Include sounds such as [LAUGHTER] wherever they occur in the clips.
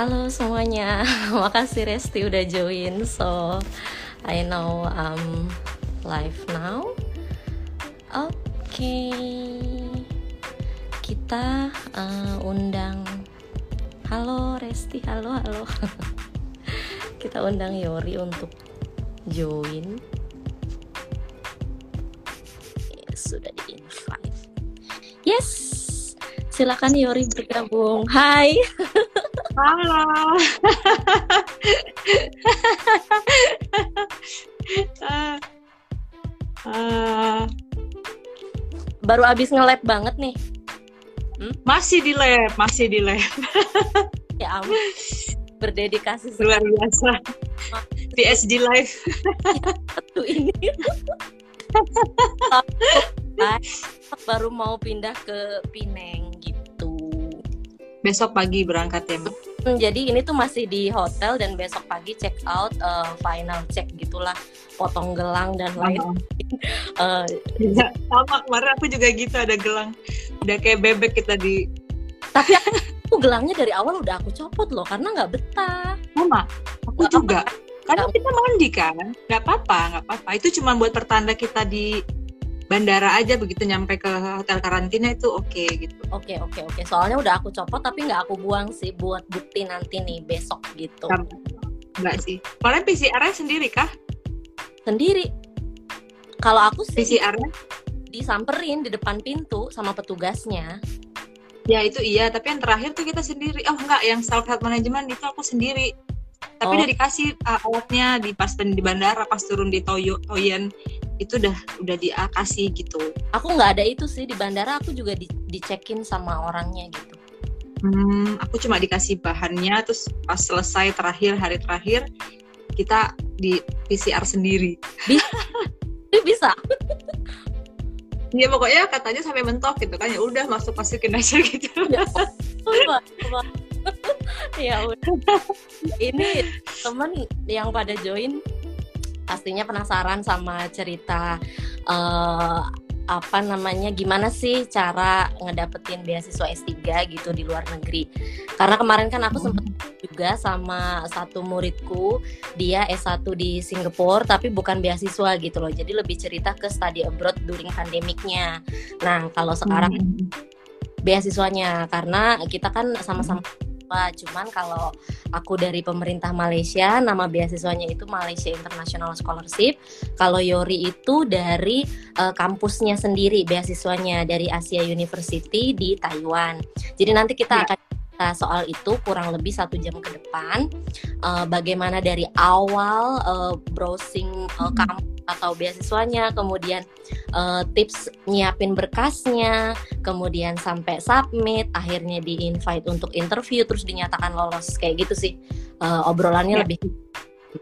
Halo semuanya, [LAUGHS] makasih Resti udah join. So I know um live now. Oke, okay. kita uh, undang. Halo Resti, halo halo. [LAUGHS] kita undang Yori untuk join. Sudah di invite. Yes, silakan Yori bergabung. Hai. [LAUGHS] Halo. uh, [LAUGHS] Baru abis nge-lab banget nih. Hmm? Masih di lab, masih di lab. ya ampun. Berdedikasi luar biasa. PSD live. Satu ini. [LAUGHS] baru mau pindah ke Pineng. Besok pagi berangkat ya, Mbak? Hmm, jadi ini tuh masih di hotel dan besok pagi check out uh, final check gitulah. Potong gelang dan lain uh, ya, sama. Kemarin aku juga gitu ada gelang. Udah kayak bebek kita di tapi aku gelangnya dari awal udah aku copot loh karena nggak betah. Mama aku gak juga. apa, karena kita mandi kan. Nggak apa-apa nggak apa-apa. Itu cuma buat pertanda kita di bandara aja begitu nyampe ke hotel karantina itu oke okay, gitu. Oke okay, oke okay, oke. Okay. Soalnya udah aku copot tapi nggak aku buang sih buat bukti nanti nih besok gitu. Enggak sih. Kalian PCR-nya sendiri kah? Sendiri. Kalau aku sih PCR-nya disamperin di depan pintu sama petugasnya. Ya itu iya, tapi yang terakhir tuh kita sendiri. Oh enggak, yang self health management itu aku sendiri. Tapi oh. udah dikasih uh, alatnya di pas di bandara pas turun di Toyo Toyen. Itu udah udah dikasih gitu. Aku nggak ada itu sih di bandara aku juga di, dicekin sama orangnya gitu. Hmm, aku cuma dikasih bahannya terus pas selesai terakhir hari terakhir kita di PCR sendiri. Bisa [LAUGHS] bisa? Iya pokoknya katanya sampai mentok gitu kan ya udah masuk masukin aja gitu. [LAUGHS] Ya, [LAUGHS] ya udah. Ini temen yang pada join pastinya penasaran sama cerita uh, apa namanya gimana sih cara ngedapetin beasiswa S3 gitu di luar negeri. Karena kemarin kan aku sempat juga sama satu muridku, dia S1 di Singapura tapi bukan beasiswa gitu loh. Jadi lebih cerita ke study abroad during pandemiknya. Nah, kalau sekarang hmm. beasiswanya karena kita kan sama-sama beasiswa. Cuman kalau aku dari pemerintah Malaysia, nama beasiswanya itu Malaysia International Scholarship. Kalau Yori itu dari uh, kampusnya sendiri, beasiswanya dari Asia University di Taiwan. Jadi nanti kita ya. akan soal itu kurang lebih satu jam ke depan. Uh, bagaimana dari awal uh, browsing uh, kampus atau beasiswanya, kemudian uh, tips nyiapin berkasnya, kemudian sampai submit, akhirnya di invite untuk interview, terus dinyatakan lolos kayak gitu sih uh, obrolannya yeah. lebih.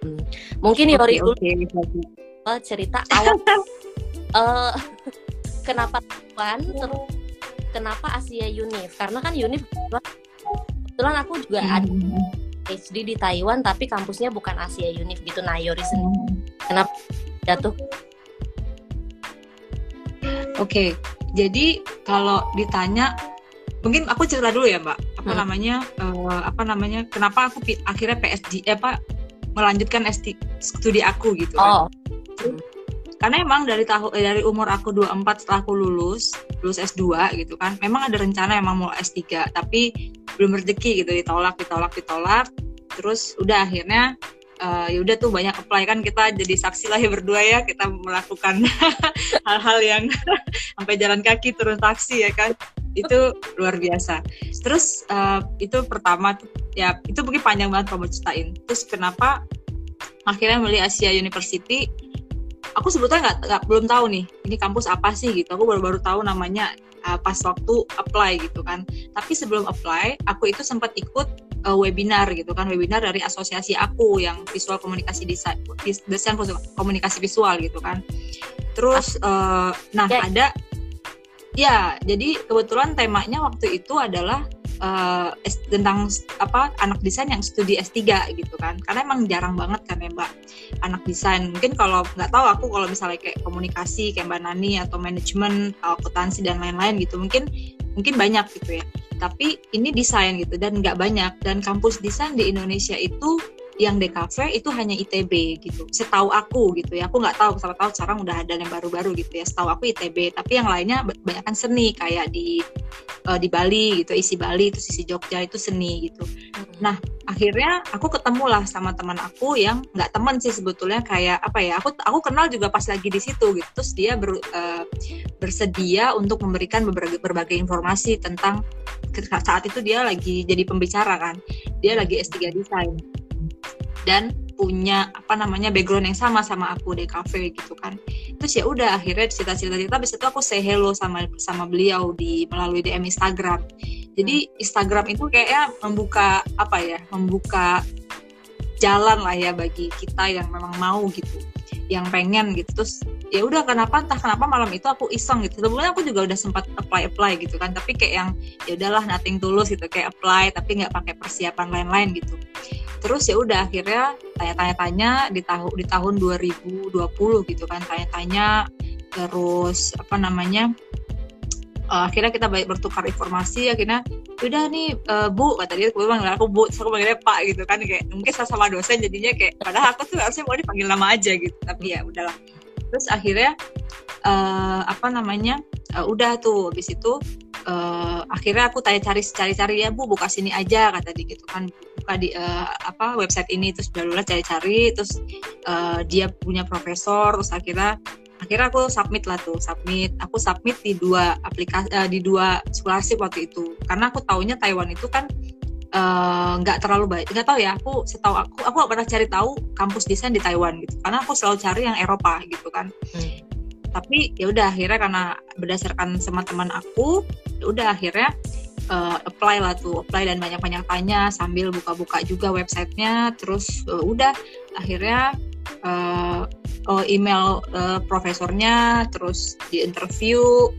Hmm. Mungkin Yori okay, okay. Uh, cerita awal uh, [LAUGHS] kenapa Tuan, terus kenapa Asia Unif? Karena kan Unif kebetulan aku juga hmm. ada HD di Taiwan tapi kampusnya bukan Asia Unif gitu nah sendiri. Hmm. Kenapa jatuh oke okay. jadi kalau ditanya mungkin aku cerita dulu ya mbak apa hmm. namanya uh, apa namanya kenapa aku akhirnya PSD eh, apa melanjutkan SD, studi aku gitu kan. oh. karena emang dari tahun eh, dari umur aku 24 setelah aku lulus lulus S2 gitu kan memang ada rencana emang mau S3 tapi belum rezeki gitu ditolak ditolak ditolak. Terus udah akhirnya uh, ya udah tuh banyak apply. Kan kita jadi saksi lah ya berdua ya kita melakukan [LAUGHS] hal-hal yang [LAUGHS] sampai jalan kaki turun taksi ya kan. Itu luar biasa. Terus uh, itu pertama ya itu mungkin panjang banget kamu ceritain. Terus kenapa akhirnya milih Asia University? Aku sebetulnya nggak belum tahu nih ini kampus apa sih gitu. Aku baru-baru tahu namanya uh, pas waktu apply gitu kan. Tapi sebelum apply aku itu sempat ikut uh, webinar gitu kan. Webinar dari asosiasi aku yang visual komunikasi desain desain komunikasi visual gitu kan. Terus uh, nah ya. ada ya jadi kebetulan temanya waktu itu adalah uh, tentang apa anak desain yang studi S3 gitu kan. Karena emang jarang banget kan ya mbak anak desain. Mungkin kalau nggak tahu aku kalau misalnya kayak komunikasi kayak mbak Nani atau manajemen akuntansi dan lain-lain gitu mungkin mungkin banyak gitu ya. Tapi ini desain gitu dan nggak banyak. Dan kampus desain di Indonesia itu yang DKV itu hanya ITB gitu. Setahu aku gitu ya. Aku nggak tahu, siapa tahu sekarang udah ada yang baru-baru gitu ya. Setahu aku ITB, tapi yang lainnya banyak kan seni kayak di uh, di Bali gitu, isi Bali itu isi Jogja itu seni gitu. Hmm. Nah, akhirnya aku ketemu lah sama teman aku yang nggak teman sih sebetulnya kayak apa ya? Aku aku kenal juga pas lagi di situ gitu. Terus dia ber, uh, bersedia untuk memberikan berbagai, berbagai informasi tentang saat itu dia lagi jadi pembicara kan. Dia lagi S3 desain dan punya apa namanya background yang sama sama aku di cafe gitu kan. Terus ya udah akhirnya cerita-cerita habis itu aku say hello sama sama beliau di melalui DM Instagram. Jadi Instagram itu kayaknya membuka apa ya membuka jalan lah ya bagi kita yang memang mau gitu yang pengen gitu. Terus ya udah kenapa entah kenapa malam itu aku iseng gitu. Sebelumnya aku juga udah sempat apply apply gitu kan tapi kayak yang ya udahlah nothing tulus gitu. Kayak apply tapi nggak pakai persiapan lain-lain gitu terus ya udah akhirnya tanya-tanya-tanya di tahun di tahun 2020 gitu kan tanya-tanya. Terus apa namanya uh, akhirnya kita baik bertukar informasi akhirnya udah nih uh, bu kata dia aku bilang aku bu aku panggilnya pak gitu kan kayak mungkin sama dosen jadinya kayak padahal aku tuh harusnya mau dipanggil nama aja gitu tapi ya udahlah. Terus akhirnya uh, apa namanya uh, udah tuh habis itu uh, akhirnya aku tanya cari cari-cari ya bu buka sini aja kata dia gitu kan buka di uh, apa website ini terus baru cari-cari terus uh, dia punya profesor terus akhirnya akhirnya aku submit lah tuh submit. Aku submit di dua aplikasi uh, di dua scholarship waktu itu. Karena aku taunya Taiwan itu kan nggak uh, terlalu baik nggak tahu ya aku setahu aku aku gak pernah cari tahu kampus desain di Taiwan gitu. Karena aku selalu cari yang Eropa gitu kan. Hmm. tapi ya udah akhirnya karena berdasarkan sama teman aku ya udah akhirnya uh, apply lah tuh apply dan banyak-banyak tanya sambil buka-buka juga websitenya. Terus uh, udah akhirnya uh, email uh, profesornya terus di interview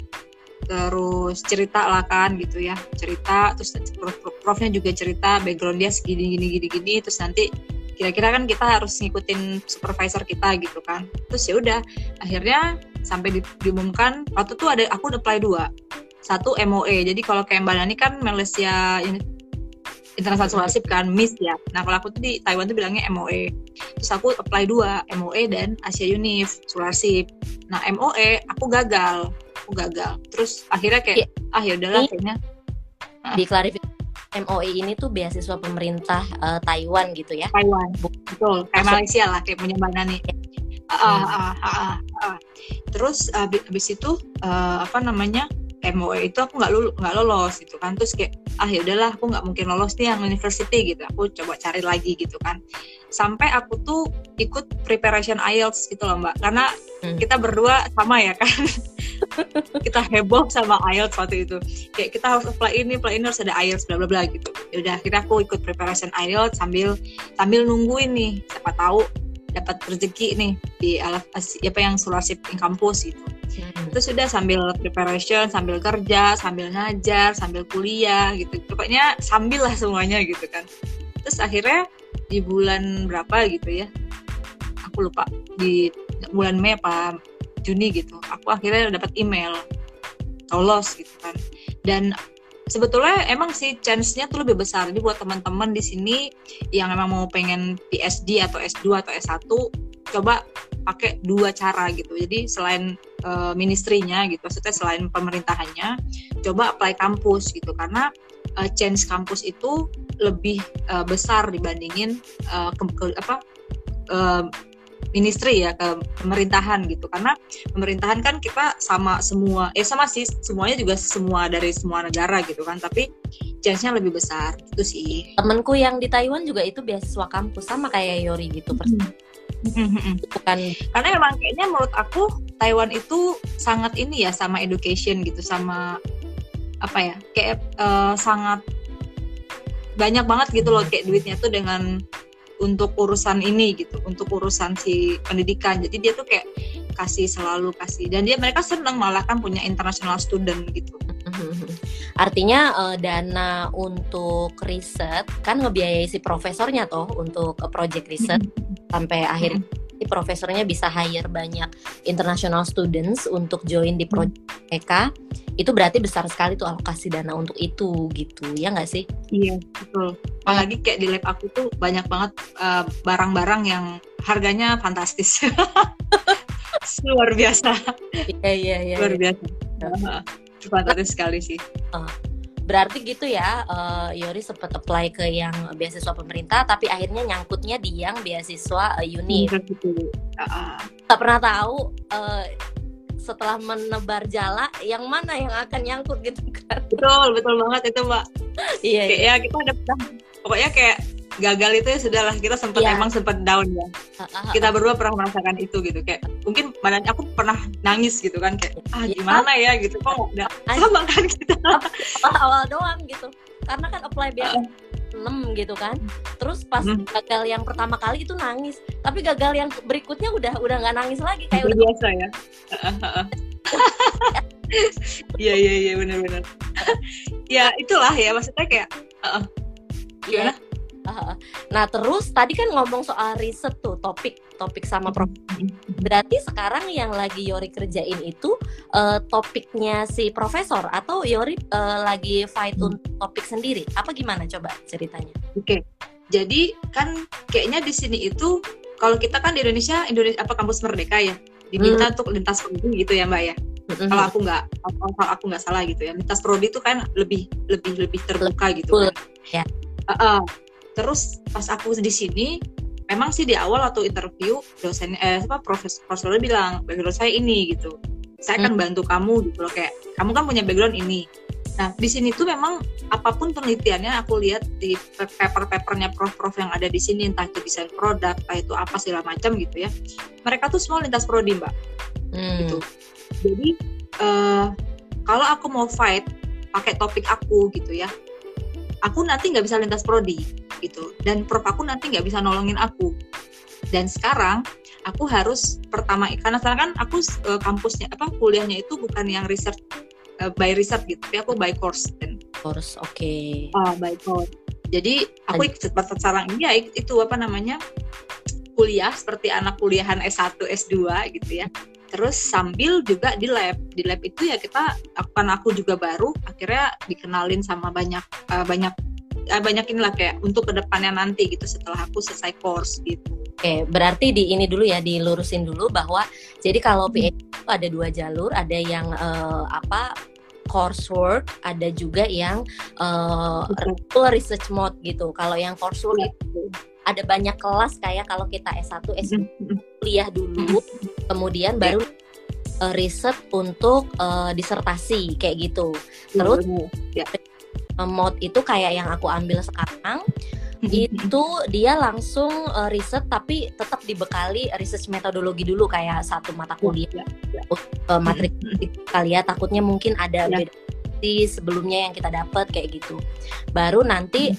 terus cerita lah kan gitu ya cerita. Terus prof profnya juga cerita background dia segini gini gini gini. Terus nanti kira-kira kan kita harus ngikutin supervisor kita gitu kan. Terus ya udah akhirnya sampai di, diumumkan waktu tuh ada aku udah apply dua satu MOE jadi kalau kayak Mbak Nani kan Malaysia International Scholarship kan MIS ya. Nah kalau aku tuh di Taiwan tuh bilangnya MOE terus aku apply dua MOE dan Asia Unif Scholarship nah MOE aku gagal. Aku gagal. Terus akhirnya kayak ya. ah ya udahlah kayaknya. Di klarifikasi MOE ini tuh beasiswa pemerintah uh, Taiwan gitu ya? Taiwan. Betul. Kayak Malaysia lah kayak punya Mbak Nani Uh, uh, uh, uh, uh. Terus uh, habis itu uh, apa namanya MOE itu aku nggak lulus nggak lolos gitu kan. Terus kayak ah ya udahlah aku nggak mungkin lolos nih yang university gitu. Aku coba cari lagi gitu kan. Sampai aku tuh ikut preparation IELTS gitu loh mbak. Karena hmm. kita berdua sama ya kan. [LAUGHS] Kita heboh sama IELTS waktu itu. Kayak kita harus apply ini apply ini harus ada IELTS bla bla bla gitu. Ya udah akhirnya aku ikut preparation IELTS sambil sambil nungguin nih. Siapa tahu dapat rezeki nih di alat apa yang scholarship in kampus gitu. Hmm. itu sudah sambil preparation sambil kerja sambil ngajar sambil kuliah gitu. Pokoknya sambil lah semuanya gitu kan. Terus akhirnya di bulan berapa gitu ya aku lupa di bulan Mei apa Juni gitu aku akhirnya dapat email lolos gitu kan. Dan sebetulnya emang sih chance-nya tuh lebih besar. Jadi buat teman-teman di sini yang emang mau pengen PhD atau S2 atau S1 coba pakai dua cara gitu. Jadi selain uh, ministrinya gitu, maksudnya selain pemerintahannya, coba apply kampus gitu karena uh, chance kampus itu lebih uh, besar dibandingin uh, ke, ke apa uh, ministry ya ke pemerintahan gitu. Karena pemerintahan kan kita sama semua eh sama sih semuanya juga semua dari semua negara gitu kan. Tapi chance-nya lebih besar itu sih. Temenku yang di Taiwan juga itu beasiswa kampus sama kayak Yori gitu hmm. bukan karena emang kayaknya menurut aku Taiwan itu sangat ini ya sama education gitu sama apa ya kayak uh, sangat banyak banget gitu loh kayak duitnya tuh dengan untuk urusan ini gitu untuk urusan si pendidikan. Jadi dia tuh kayak kasih selalu kasih. Dan dia mereka seneng malah kan punya international student gitu. [LAUGHS] Artinya uh, dana untuk riset kan ngebiayai si profesornya toh untuk uh, project riset. Sampai akhir profesornya bisa hire banyak international students untuk join di project mereka. Itu berarti besar sekali tuh alokasi dana untuk itu gitu ya nggak sih? Iya betul apalagi kayak di lab aku tuh banyak banget barang barang-barang yang harganya fantastis. [LAUGHS] Luar biasa. Iya iya iya luar biasa. Uh, fantastis sekali sih. Uh, berarti gitu ya uh, Yori sempat apply ke yang beasiswa pemerintah tapi akhirnya nyangkutnya di yang beasiswa uh, uni. Uh, tak pernah tahu uh, setelah menebar jala yang mana yang akan nyangkut gitu kan? Betul betul banget itu mbak. Iya, iya. ya kita ada pokoknya kayak gagal itu ya sudahlah kita sempat yeah. emang sempat down ya kita berdua pernah merasakan itu gitu kayak mungkin badan aku pernah nangis gitu kan kayak ah yeah. gimana ya gitu kok nggak sama [LAUGHS] kan kita awal doang gitu karena kan apply biar uh. 6 gitu kan terus pas hmm. gagal yang pertama kali itu nangis tapi gagal yang berikutnya udah udah nggak nangis lagi kayak udah biasa ya [LAUGHS] Iya iya iya benar-benar. [LAUGHS] ya itulah ya maksudnya kayak uh, gimana? Yeah Nah terus tadi kan ngomong soal riset tuh topik topik sama prof. Berarti sekarang yang lagi Yori kerjain itu uh, topiknya si profesor atau Yori uh, lagi fight hmm. untuk topik sendiri? Apa gimana coba ceritanya? Oke, okay. jadi kan kayaknya di sini itu kalau kita kan di Indonesia Indonesia apa kampus Merdeka ya diminta hmm. untuk lintas prodi gitu ya Mbak ya. Mm-hmm. Kalau aku nggak kalau aku nggak salah gitu ya lintas prodi itu kan lebih lebih lebih terbuka gitu kan. Ya. Uh, uh, terus pas aku di sini memang sih di awal atau interview dosen eh apa profesor profesornya bilang background saya ini gitu. Saya akan hmm. bantu kamu gitu loh kayak kamu kan punya background ini. Nah di sini tuh memang apa pun penelitiannya aku lihat di paper-papernya prof-prof yang ada di sini entah itu desain produk entah itu apa segala macam gitu ya mereka tuh semua lintas prodi mbak. Hmm. gitu. Jadi uh, kalau aku mau fight pakai topik aku gitu ya aku nanti nggak bisa lintas prodi gitu. Dan prof aku nanti nggak bisa nolongin aku. Dan sekarang aku harus pertama karena sekarang kan aku uh, kampusnya apa kuliahnya itu bukan yang research uh, by research gitu tapi aku by course. Dan course oke. Okay. uh, by course. Jadi aku ikut sekarang ini ya itu apa namanya kuliah seperti anak kuliahan S1 S2 gitu ya terus sambil juga di lab. Di lab itu ya kita karena aku juga baru akhirnya dikenalin sama banyak uh, banyak uh, banyak inilah kayak untuk ke depannya nanti gitu setelah aku selesai course gitu. Oke, berarti di ini dulu ya dilurusin dulu bahwa jadi kalau PhD itu ada dua jalur, ada yang uh, apa coursework, ada juga yang uh, research mode gitu. Kalau yang coursework itu ada banyak kelas kayak kalau kita S1, S2 kuliah dulu, kemudian iya. baru uh, riset untuk uh, disertasi kayak gitu. Terus ya. mod itu kayak yang aku ambil sekarang itu dia langsung uh, riset tapi tetap dibekali research metodologi dulu kayak satu mata kuliah ya, ya. Uh, matrik kali ya takutnya mungkin ada ya. beda sebelumnya yang kita dapat kayak gitu baru nanti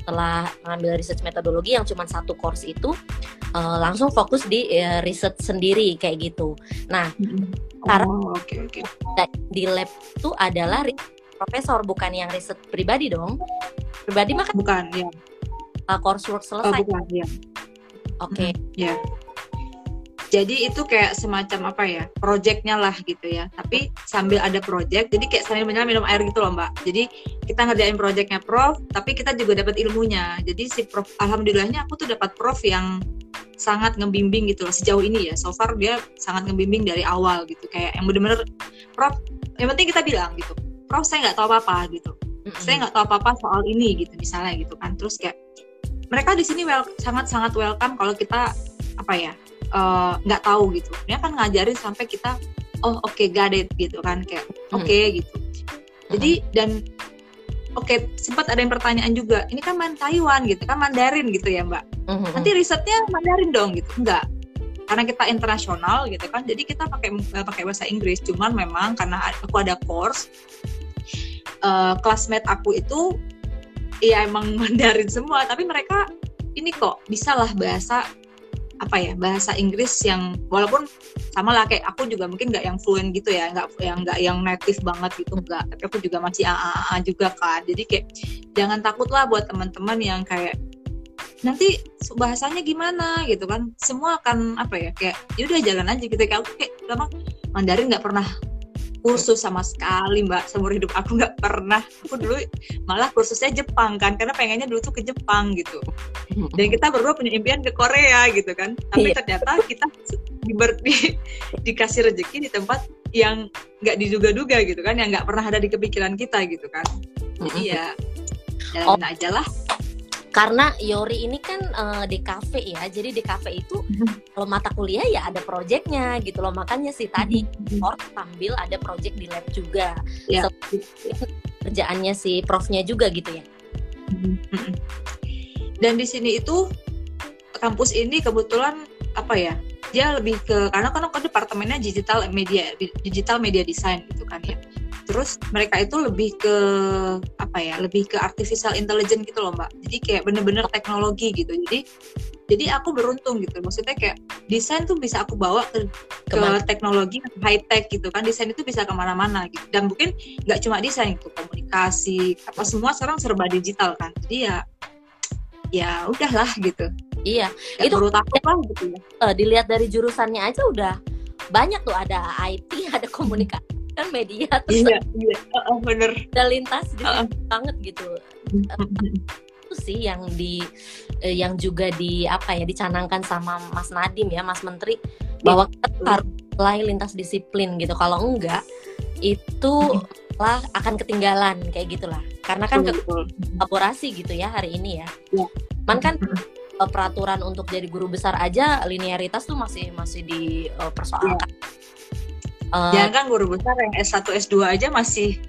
setelah mengambil research metodologi yang cuma satu course itu uh, langsung fokus di uh, riset sendiri kayak gitu. Nah, oh, karena okay, okay. di lab itu adalah profesor bukan yang riset pribadi dong. Pribadi mah kan bukan ya. Uh, coursework selesai. Oh, bukan, ya. Oke. Okay. Mm -hmm, ya jadi itu kayak semacam apa ya projectnya lah gitu ya. Tapi sambil ada project jadi kayak sambil menyelam minum air gitu loh mbak. Jadi kita ngerjain projectnya prof tapi kita juga dapat ilmunya. Jadi si prof alhamdulillahnya aku tuh dapat prof yang sangat ngebimbing gitu loh sejauh ini ya. So far dia sangat ngebimbing dari awal gitu. Kayak yang bener-bener prof yang penting kita bilang gitu. Prof saya nggak tahu apa-apa gitu. Mm-hmm. saya nggak tahu apa-apa soal ini gitu misalnya gitu kan. Terus kayak mereka di sini well, sangat sangat welcome kalau kita apa ya nggak uh, tahu gitu. Dia kan ngajarin sampai kita oh oke okay, got it gitu kan kayak oke okay, hmm. gitu. Jadi dan oke okay, sempat ada yang pertanyaan juga ini kan man Taiwan gitu kan Mandarin gitu ya mbak. Hmm. nanti risetnya Mandarin dong gitu. Enggak karena kita internasional gitu kan jadi kita pakai eh, pakai bahasa Inggris. Cuman memang karena aku ada course uh, classmate aku itu ya emang [LAUGHS] Mandarin semua. Tapi mereka ini kok bisa lah bahasa apa ya bahasa Inggris yang walaupun sama lah kayak aku juga mungkin nggak yang fluent gitu ya nggak yang nggak yang native banget gitu nggak tapi aku juga masih AAA juga kan. Jadi kayak jangan takut lah buat teman-teman yang kayak nanti bahasanya gimana? gitu kan. Semua akan apa ya kayak ya udah jalan aja gitu. Kayak aku kayak lama Mandarin nggak pernah kursus sama sekali mbak. Seumur hidup aku nggak pernah. Aku dulu malah kursusnya Jepang kan karena pengennya dulu tuh ke Jepang gitu. Dan kita berdua punya impian ke Korea gitu kan. Tapi iya. ternyata kita di, di, dikasih rezeki di tempat yang nggak diduga-duga gitu kan yang nggak pernah ada di kepikiran kita gitu kan. Jadi ya jalanin oh. aja lah karena Yori ini kan uh, di kafe ya jadi di kafe itu mm-hmm. kalau mata kuliah ya ada proyeknya gitu loh. Makanya sih tadi mm sambil ada proyek di lab juga. Yeah. so, kerjaannya si profnya juga gitu ya. Mm-hmm. dan di sini itu kampus ini kebetulan apa ya dia lebih ke karena kan kan departemennya digital media digital media design gitu kan ya terus mereka itu lebih ke apa ya lebih ke artificial intelligence gitu loh mbak. Jadi kayak bener-bener teknologi gitu. Jadi jadi aku beruntung gitu. Maksudnya kayak desain tuh bisa aku bawa ke, ke teknologi high tech gitu kan. Desain itu bisa ke mana-mana gitu. Dan mungkin nggak cuma desain itu komunikasi apa semua sekarang serba digital kan. Jadi ya ya udahlah gitu. Iya. Ya, itu perlu takut lah gitu ya. uh, dilihat dari jurusannya aja udah banyak tuh. Ada IT [LAUGHS] ada komunikasi kan media [LAUGHS] terus iya, iya. Uh, bener. udah lintas gitu uh, banget gitu. [LAUGHS] Itu sih yang di eh, yang juga di apa ya dicanangkan sama Mas Nadim ya Mas Menteri bahwa kita harus mulai lintas disiplin gitu. Kalau enggak itu lah akan ketinggalan kayak gitulah. Karena kan kolaborasi gitu ya hari ini ya, ya. man kan peraturan untuk jadi guru besar aja linearitas tuh masih masih dipersoalkan ya Uh, Jangan kan guru besar yang S1 S2 aja masih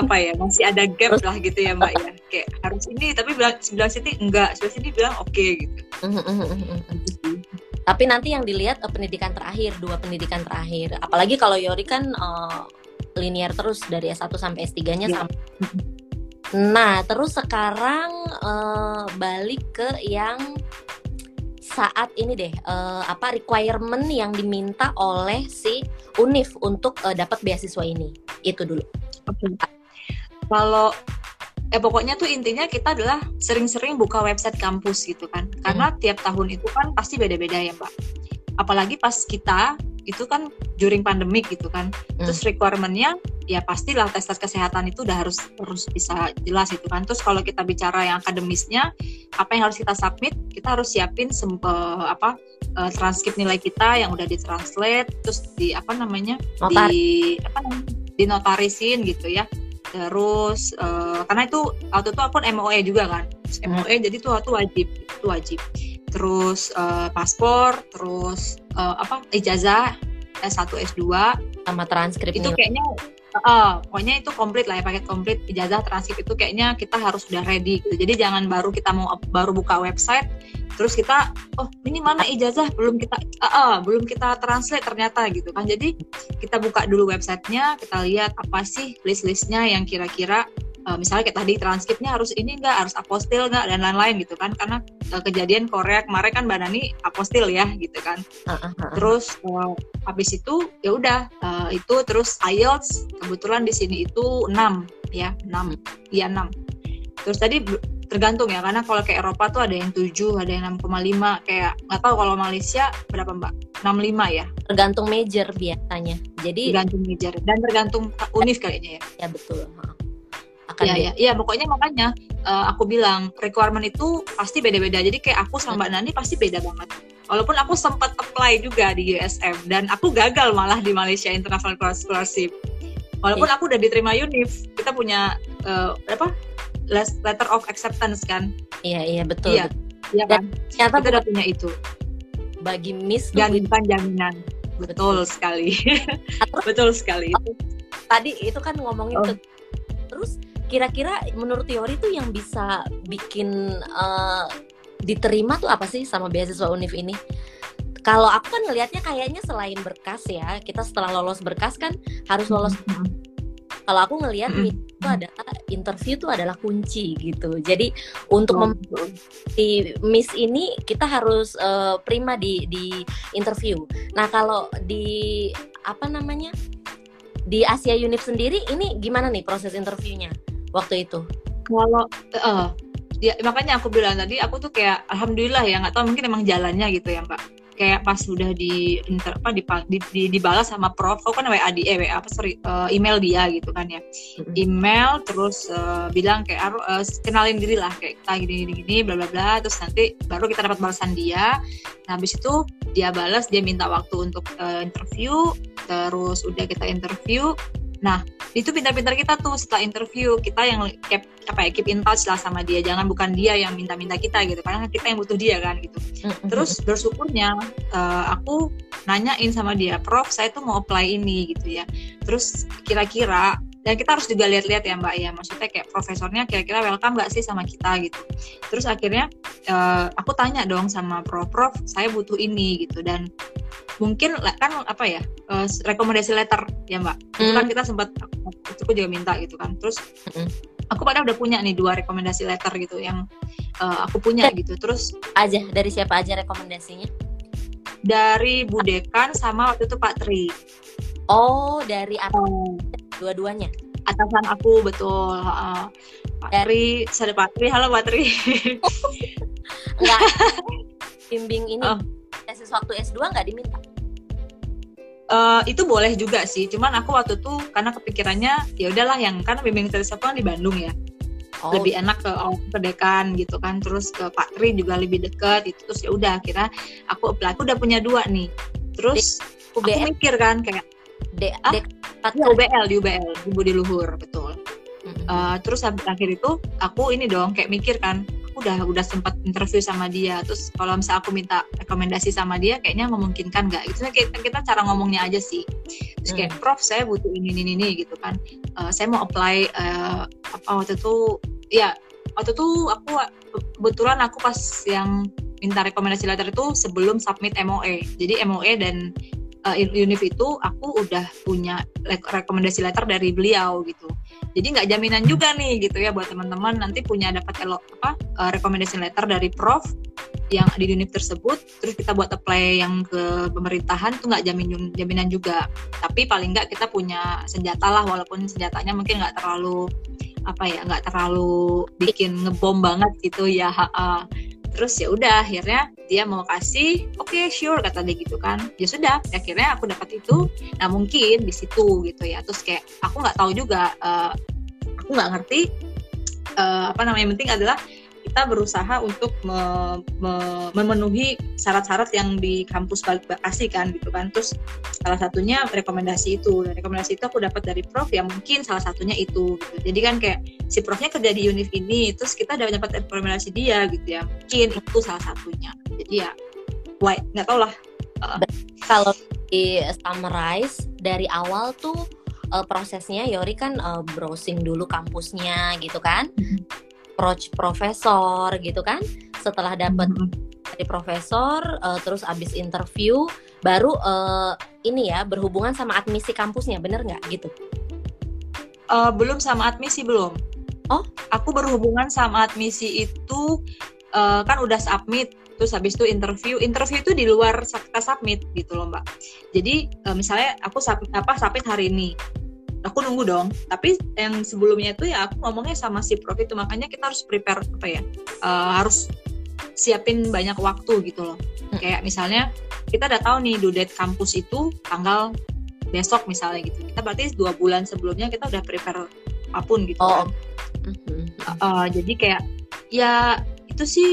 apa ya masih ada gap lah gitu ya mbak ya. Kayak harus ini tapi bilang sebelah sini enggak sebelah sini bilang oke okay, gitu. Tapi nanti yang dilihat uh, pendidikan terakhir dua pendidikan terakhir. Apalagi kalau Yori kan uh, linear terus dari S1 sampai S3-nya ya. sampai Nah, terus sekarang uh, balik ke yang saat ini deh uh, apa requirement yang diminta oleh si Unif untuk uh, dapat beasiswa ini itu dulu. Oke. Okay. Kalau eh pokoknya tuh intinya kita adalah sering-sering buka website kampus gitu kan karena hmm. tiap tahun itu kan pasti beda-beda ya mbak apalagi pas kita itu kan during pandemic gitu kan hmm. terus requirementnya ya pastilah tes tes kesehatan itu udah harus harus bisa jelas itu kan terus kalau kita bicara yang akademisnya apa yang harus kita submit kita harus siapin uh, apa uh, transkrip nilai kita yang udah ditranslate terus di apa namanya Notar. di apa namanya dinotarisin gitu ya terus uh, karena itu waktu itu aku MOE juga kan terus MOE hmm. jadi itu wajib itu wajib terus uh, paspor terus uh, apa ijazah S1 S2 sama transkrip itu kayaknya uh, pokoknya itu komplit lah ya paket komplit ijazah transkrip itu kayaknya kita harus sudah ready gitu. Jadi jangan baru kita mau baru buka website terus kita oh ini mana ijazah? Belum kita uh, uh, belum kita translate ternyata gitu kan. Jadi kita buka dulu websitenya kita lihat apa sih list listnya yang kira-kira uh, misalnya kayak tadi transkripnya harus ini enggak harus apostil enggak dan lain-lain gitu kan. Karena uh, kejadian Korea kemarin kan Mbak Nani apostil ya gitu kan. Uh, uh, uh. terus uh, habis itu ya udah uh, itu terus IELTS kebetulan di sini itu 6 ya 6 ya 6 terus tadi tergantung ya karena kalau kayak Eropa tuh ada yang 7 ada yang 6,5 kayak nggak tahu kalau Malaysia berapa mbak? 65 ya? Tergantung major biasanya. Jadi tergantung major dan tergantung univ kayaknya ya. Ya betul akan ya, ya, ya pokoknya makanya uh, aku bilang requirement itu pasti beda-beda. Jadi kayak aku sama Mbak Nani pasti beda banget. Walaupun aku sempat apply juga di USM dan aku gagal malah di Malaysia International Scholarship. Walaupun ya. aku udah diterima UNIF kita punya uh, apa? Letter of acceptance kan? Iya iya betul iya. iya kan? ternyata kita udah punya itu. bagi Miss dan bukan jaminan. Betul, betul. sekali. [LAUGHS] Betul sekali. Itu tadi itu kan ngomongin oh. terus kira-kira menurut teori tuh yang bisa bikin uh, diterima tuh apa sih sama beasiswa Unif ini? Kalau aku kan ngelihatnya kayaknya selain berkas ya, kita setelah lolos berkas kan harus lolos. Mm-hmm. Kalau aku ngelihat mm-hmm. itu adalah interview itu adalah kunci gitu. Jadi untuk oh. di Miss ini kita harus uh, prima di di interview. Nah kalau di apa namanya di Asia Unif sendiri ini gimana nih proses interviewnya? Waktu itu? Kalau uh, dia makanya aku bilang tadi aku tuh kayak alhamdulillah ya nggak tahu mungkin emang jalannya gitu ya mbak. Kayak pas sudah di inter apa di, di, di dibalas sama prof aku kan WA di eh WA apa sorry uh, email dia gitu kan ya. Email terus uh, bilang kayak uh, kenalin diri lah kayak kita gini gini gini bla bla bla. Terus nanti baru kita dapat balasan dia. Nah habis itu dia balas dia minta waktu untuk uh, interview. Terus udah kita interview Nah, itu pintar-pintar kita tuh setelah interview kita yang keep apa ya keep in touch lah sama dia. Jangan bukan dia yang minta-minta kita gitu, karena kita yang butuh dia kan gitu. Terus bersyukurnya uh, aku nanyain sama dia, Prof, saya tuh mau apply ini gitu ya. Terus kira-kira dan kita harus juga lihat-lihat ya mbak ya. Maksudnya kayak profesornya kira-kira welcome nggak sih sama kita gitu. Terus akhirnya uh, aku tanya dong sama prof prof saya butuh ini gitu. Dan mungkin kan apa ya uh, rekomendasi letter ya mbak. Mm. itu kan hmm. kita sempat aku juga minta gitu kan. Terus mm. aku pada udah punya nih dua rekomendasi letter gitu yang uh, aku punya gitu. Terus aja dari siapa aja rekomendasinya? Dari Budekan sama waktu itu Pak Tri. Oh dari apa? Oh dua-duanya. Atasan aku betul. Uh, Pak Tri ada Pak Tri. Halo Pak Tri. [LAUGHS] Enggak. Bimbing ini oh. sesuatu S2 nggak diminta? Uh, itu boleh juga sih, cuman aku waktu itu karena kepikirannya ya udahlah yang kan bimbing terus kan di Bandung ya, oh. lebih enak ke oh, ke dekan gitu kan, terus ke Pak Tri juga lebih dekat, itu terus ya udah kira aku apply, aku udah punya dua nih, terus aku mikir kan kayak D, ah, D di UBL di UBL di Budi Luhur betul. Mm-hmm. uh, terus akhir itu aku ini dong kayak mikir kan aku udah udah sempat interview sama dia terus kalau misalnya aku minta rekomendasi sama dia kayaknya memungkinkan nggak? Itu kita, kita cara ngomongnya aja sih. Terus kayak mm. prof saya butuh ini ini ini gitu kan. Uh, saya mau apply uh, apa waktu itu ya waktu itu aku kebetulan aku pas yang minta rekomendasi letter itu sebelum submit MOE jadi MOE dan uh, Unif itu aku udah punya rekomendasi letter dari beliau gitu. Jadi nggak jaminan juga nih gitu ya buat teman-teman nanti punya dapat apa uh, rekomendasi letter dari prof yang di unit tersebut terus kita buat apply yang ke pemerintahan itu nggak jamin jaminan juga tapi paling nggak kita punya senjata lah walaupun senjatanya mungkin nggak terlalu apa ya nggak terlalu bikin ngebom banget gitu ya uh, terus ya udah akhirnya dia mau kasih oke okay, sure kata dia gitu kan. Ya sudah akhirnya aku dapat itu. Nah mungkin di situ gitu ya. Terus kayak aku nggak tahu juga uh, aku nggak ngerti uh, apa namanya yang penting adalah kita berusaha untuk me, me, memenuhi syarat-syarat yang di kampus kasih kan gitu kan. Terus salah satunya rekomendasi itu. Dan rekomendasi itu aku dapat dari prof yang mungkin salah satunya itu gitu. jadi kan kayak si profnya kerja di univ ini terus kita udah dapat rekomendasi dia gitu ya. Mungkin itu salah satunya. Jadi ya why nggak tau lah. Uh. kalau di summarize dari awal tuh uh, prosesnya Yori kan uh, browsing dulu kampusnya gitu kan. Mm-hmm approach profesor gitu kan. Setelah dapat mm-hmm. dari profesor uh, terus abis interview baru uh, ini ya berhubungan sama admisi kampusnya bener nggak? Gitu. Uh, belum sama admisi belum. Oh? Aku berhubungan sama admisi itu uh, kan udah submit terus habis itu interview. Interview itu di luar kita submit gitu loh mbak. Jadi uh, misalnya aku submit, apa submit hari ini aku nunggu dong. Tapi yang sebelumnya itu ya aku ngomongnya sama si prof itu. Makanya kita harus prepare apa ya uh, harus siapin banyak waktu gitu loh. Hmm. kayak misalnya kita udah tahu nih due date kampus itu tanggal besok misalnya gitu. Kita berarti dua bulan sebelumnya kita udah prepare apa pun gitu oh. kan. uh, uh, jadi kayak ya itu sih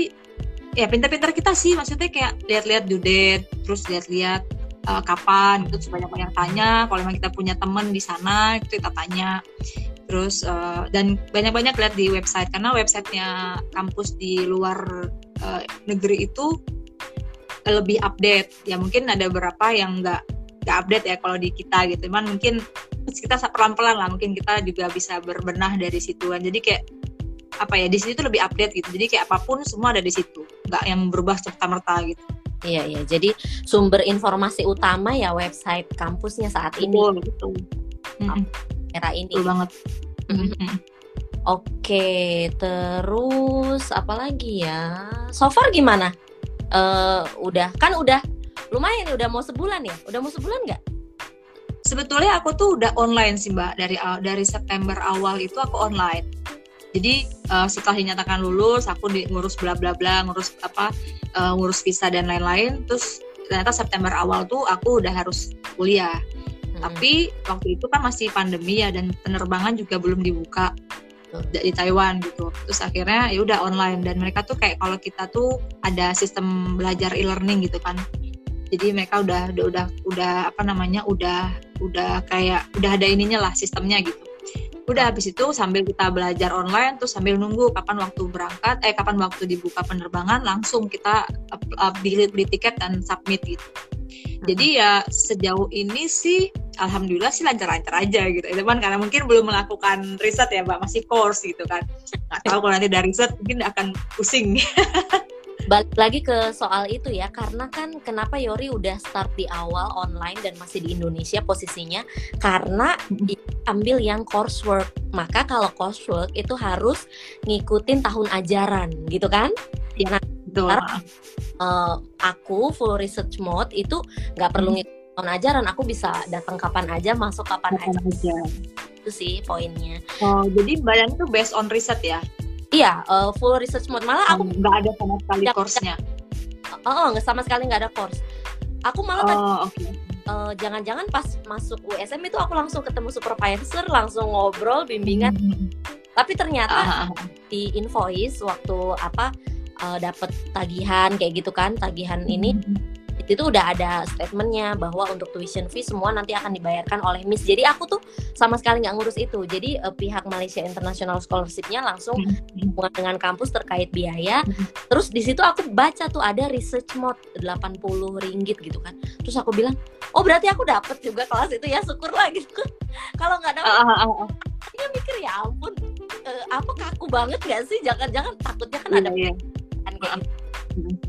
ya pintar-pintar kita sih. Maksudnya kayak lihat-lihat due date terus lihat-lihat uh, kapan gitu banyak banyak tanya kalau memang kita punya temen di sana itu kita tanya. Terus uh, dan banyak-banyak lihat di website karena websitenya kampus di luar uh, negeri itu lebih update. Ya mungkin ada beberapa yang nggak nggak update ya kalau di kita gitu. Cuman mungkin kita pelan-pelan lah mungkin kita juga bisa berbenah dari situ kan jadi kayak apa ya di situ lebih update gitu. Jadi kayak apa pun semua ada di situ nggak yang berubah serta merta gitu Iya iya. Jadi sumber informasi utama ya website kampusnya saat ini. Betul betul. Era ini. Betul banget. Oke, terus apa lagi ya? So far gimana? Uh, udah kan udah lumayan udah mau sebulan ya? Udah mau sebulan nggak? Sebetulnya aku tuh udah online sih mbak dari dari September awal itu aku online. Jadi uh, setelah dinyatakan lulus aku di, ngurus bla bla bla ngurus apa uh, ngurus visa dan lain-lain terus ternyata September awal tuh aku udah harus kuliah. Hmm. tapi waktu itu kan masih pandemi ya dan penerbangan juga belum dibuka di Taiwan gitu. Terus akhirnya ya udah online dan mereka tuh kayak kalau kita tuh ada sistem belajar e-learning gitu kan. Jadi mereka udah udah udah udah apa namanya udah udah kayak udah ada ininya lah sistemnya gitu udah habis itu sambil kita belajar online terus sambil nunggu kapan waktu berangkat eh kapan waktu dibuka penerbangan langsung kita beli, beli tiket dan submit gitu. Jadi ya sejauh ini sih alhamdulillah sih lancar-lancar aja gitu. Itu kan karena mungkin belum melakukan riset ya mbak masih course gitu kan. Nggak tahu kalau nanti dari riset mungkin akan pusing [LAUGHS] balik lagi ke soal itu ya karena kan kenapa Yori udah start di awal online dan masih di Indonesia posisinya? Karena ambil yang coursework. Maka kalau coursework itu harus ngikutin tahun ajaran gitu kan? Ya nah Karena, uh, aku full research mode itu nggak perlu hmm. ngikutin tahun ajaran. Aku bisa datang kapan aja masuk kapan, kapan aja. aja. Itu sih poinnya. Oh jadi badan itu based on riset ya Iya, uh, full research mode. Malah aku nggak ada sama sekali course-nya. Oh, nggak sama sekali nggak ada course. Aku malah oh, okay. uh, jangan-jangan pas masuk USM itu aku langsung ketemu supervisor, langsung ngobrol, bimbingan. Hmm. Tapi ternyata uh di invoice waktu apa uh, dapat tagihan kayak gitu kan, tagihan hmm. Itu udah ada statementnya bahwa untuk tuition fee semua nanti akan dibayarkan oleh Miss. Jadi aku tuh sama sekali nggak ngurus itu. Jadi uh, pihak Malaysia International Scholarship-nya langsung hubungan dengan kampus terkait biaya. Terus di situ aku baca tuh ada research mode 80 ringgit gitu kan. Terus aku bilang, "Oh, berarti aku dapat juga kelas itu ya, syukurlah [LAUGHS] gitu." Kalau nggak dapat, uh, uh, uh. ya mikir ya ampun, uh, apa kaku banget gak sih? Jangan-jangan takutnya kan yeah, ada yeah. kan kayak gitu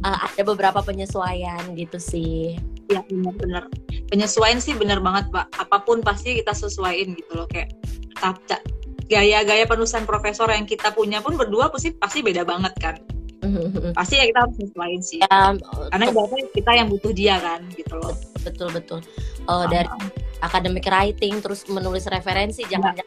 uh, ada beberapa penyesuaian gitu sih. Ya benar-benar penyesuaian sih benar banget pak. Apa pun pasti kita sesuaiin gitu loh kayak tata gaya-gaya penulisan profesor yang kita punya pun berdua pasti pasti beda banget kan. [LAUGHS] pasti ya kita harus sesuaiin sih. Ya, Karena ibaratnya kita yang butuh dia kan gitu loh. Betul betul. Uh, dari academic writing terus menulis referensi jangan, jangan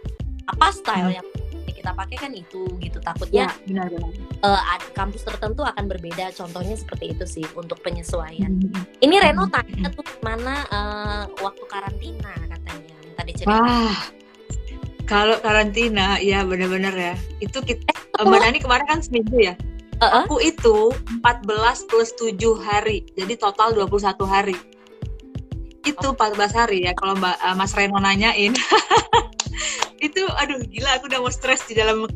apa style yang kita pakai kan itu gitu takutnya ya, benar, benar. Uh, kampus tertentu akan berbeda contohnya seperti itu sih untuk penyesuaian hmm. ini Reno hmm. tanya tuh mana uh, waktu karantina katanya tadi cerita Wah. Kalau karantina, ya benar-benar ya. Itu kita, eh, Mbak Nani kemarin kan seminggu ya. Uh-uh. Aku itu 14 plus 7 hari, jadi total 21 hari. Itu oh. 14 hari ya kalau Mbak uh, Mas Reno nanyain. [LAUGHS] itu aduh gila aku udah mau stres di dalam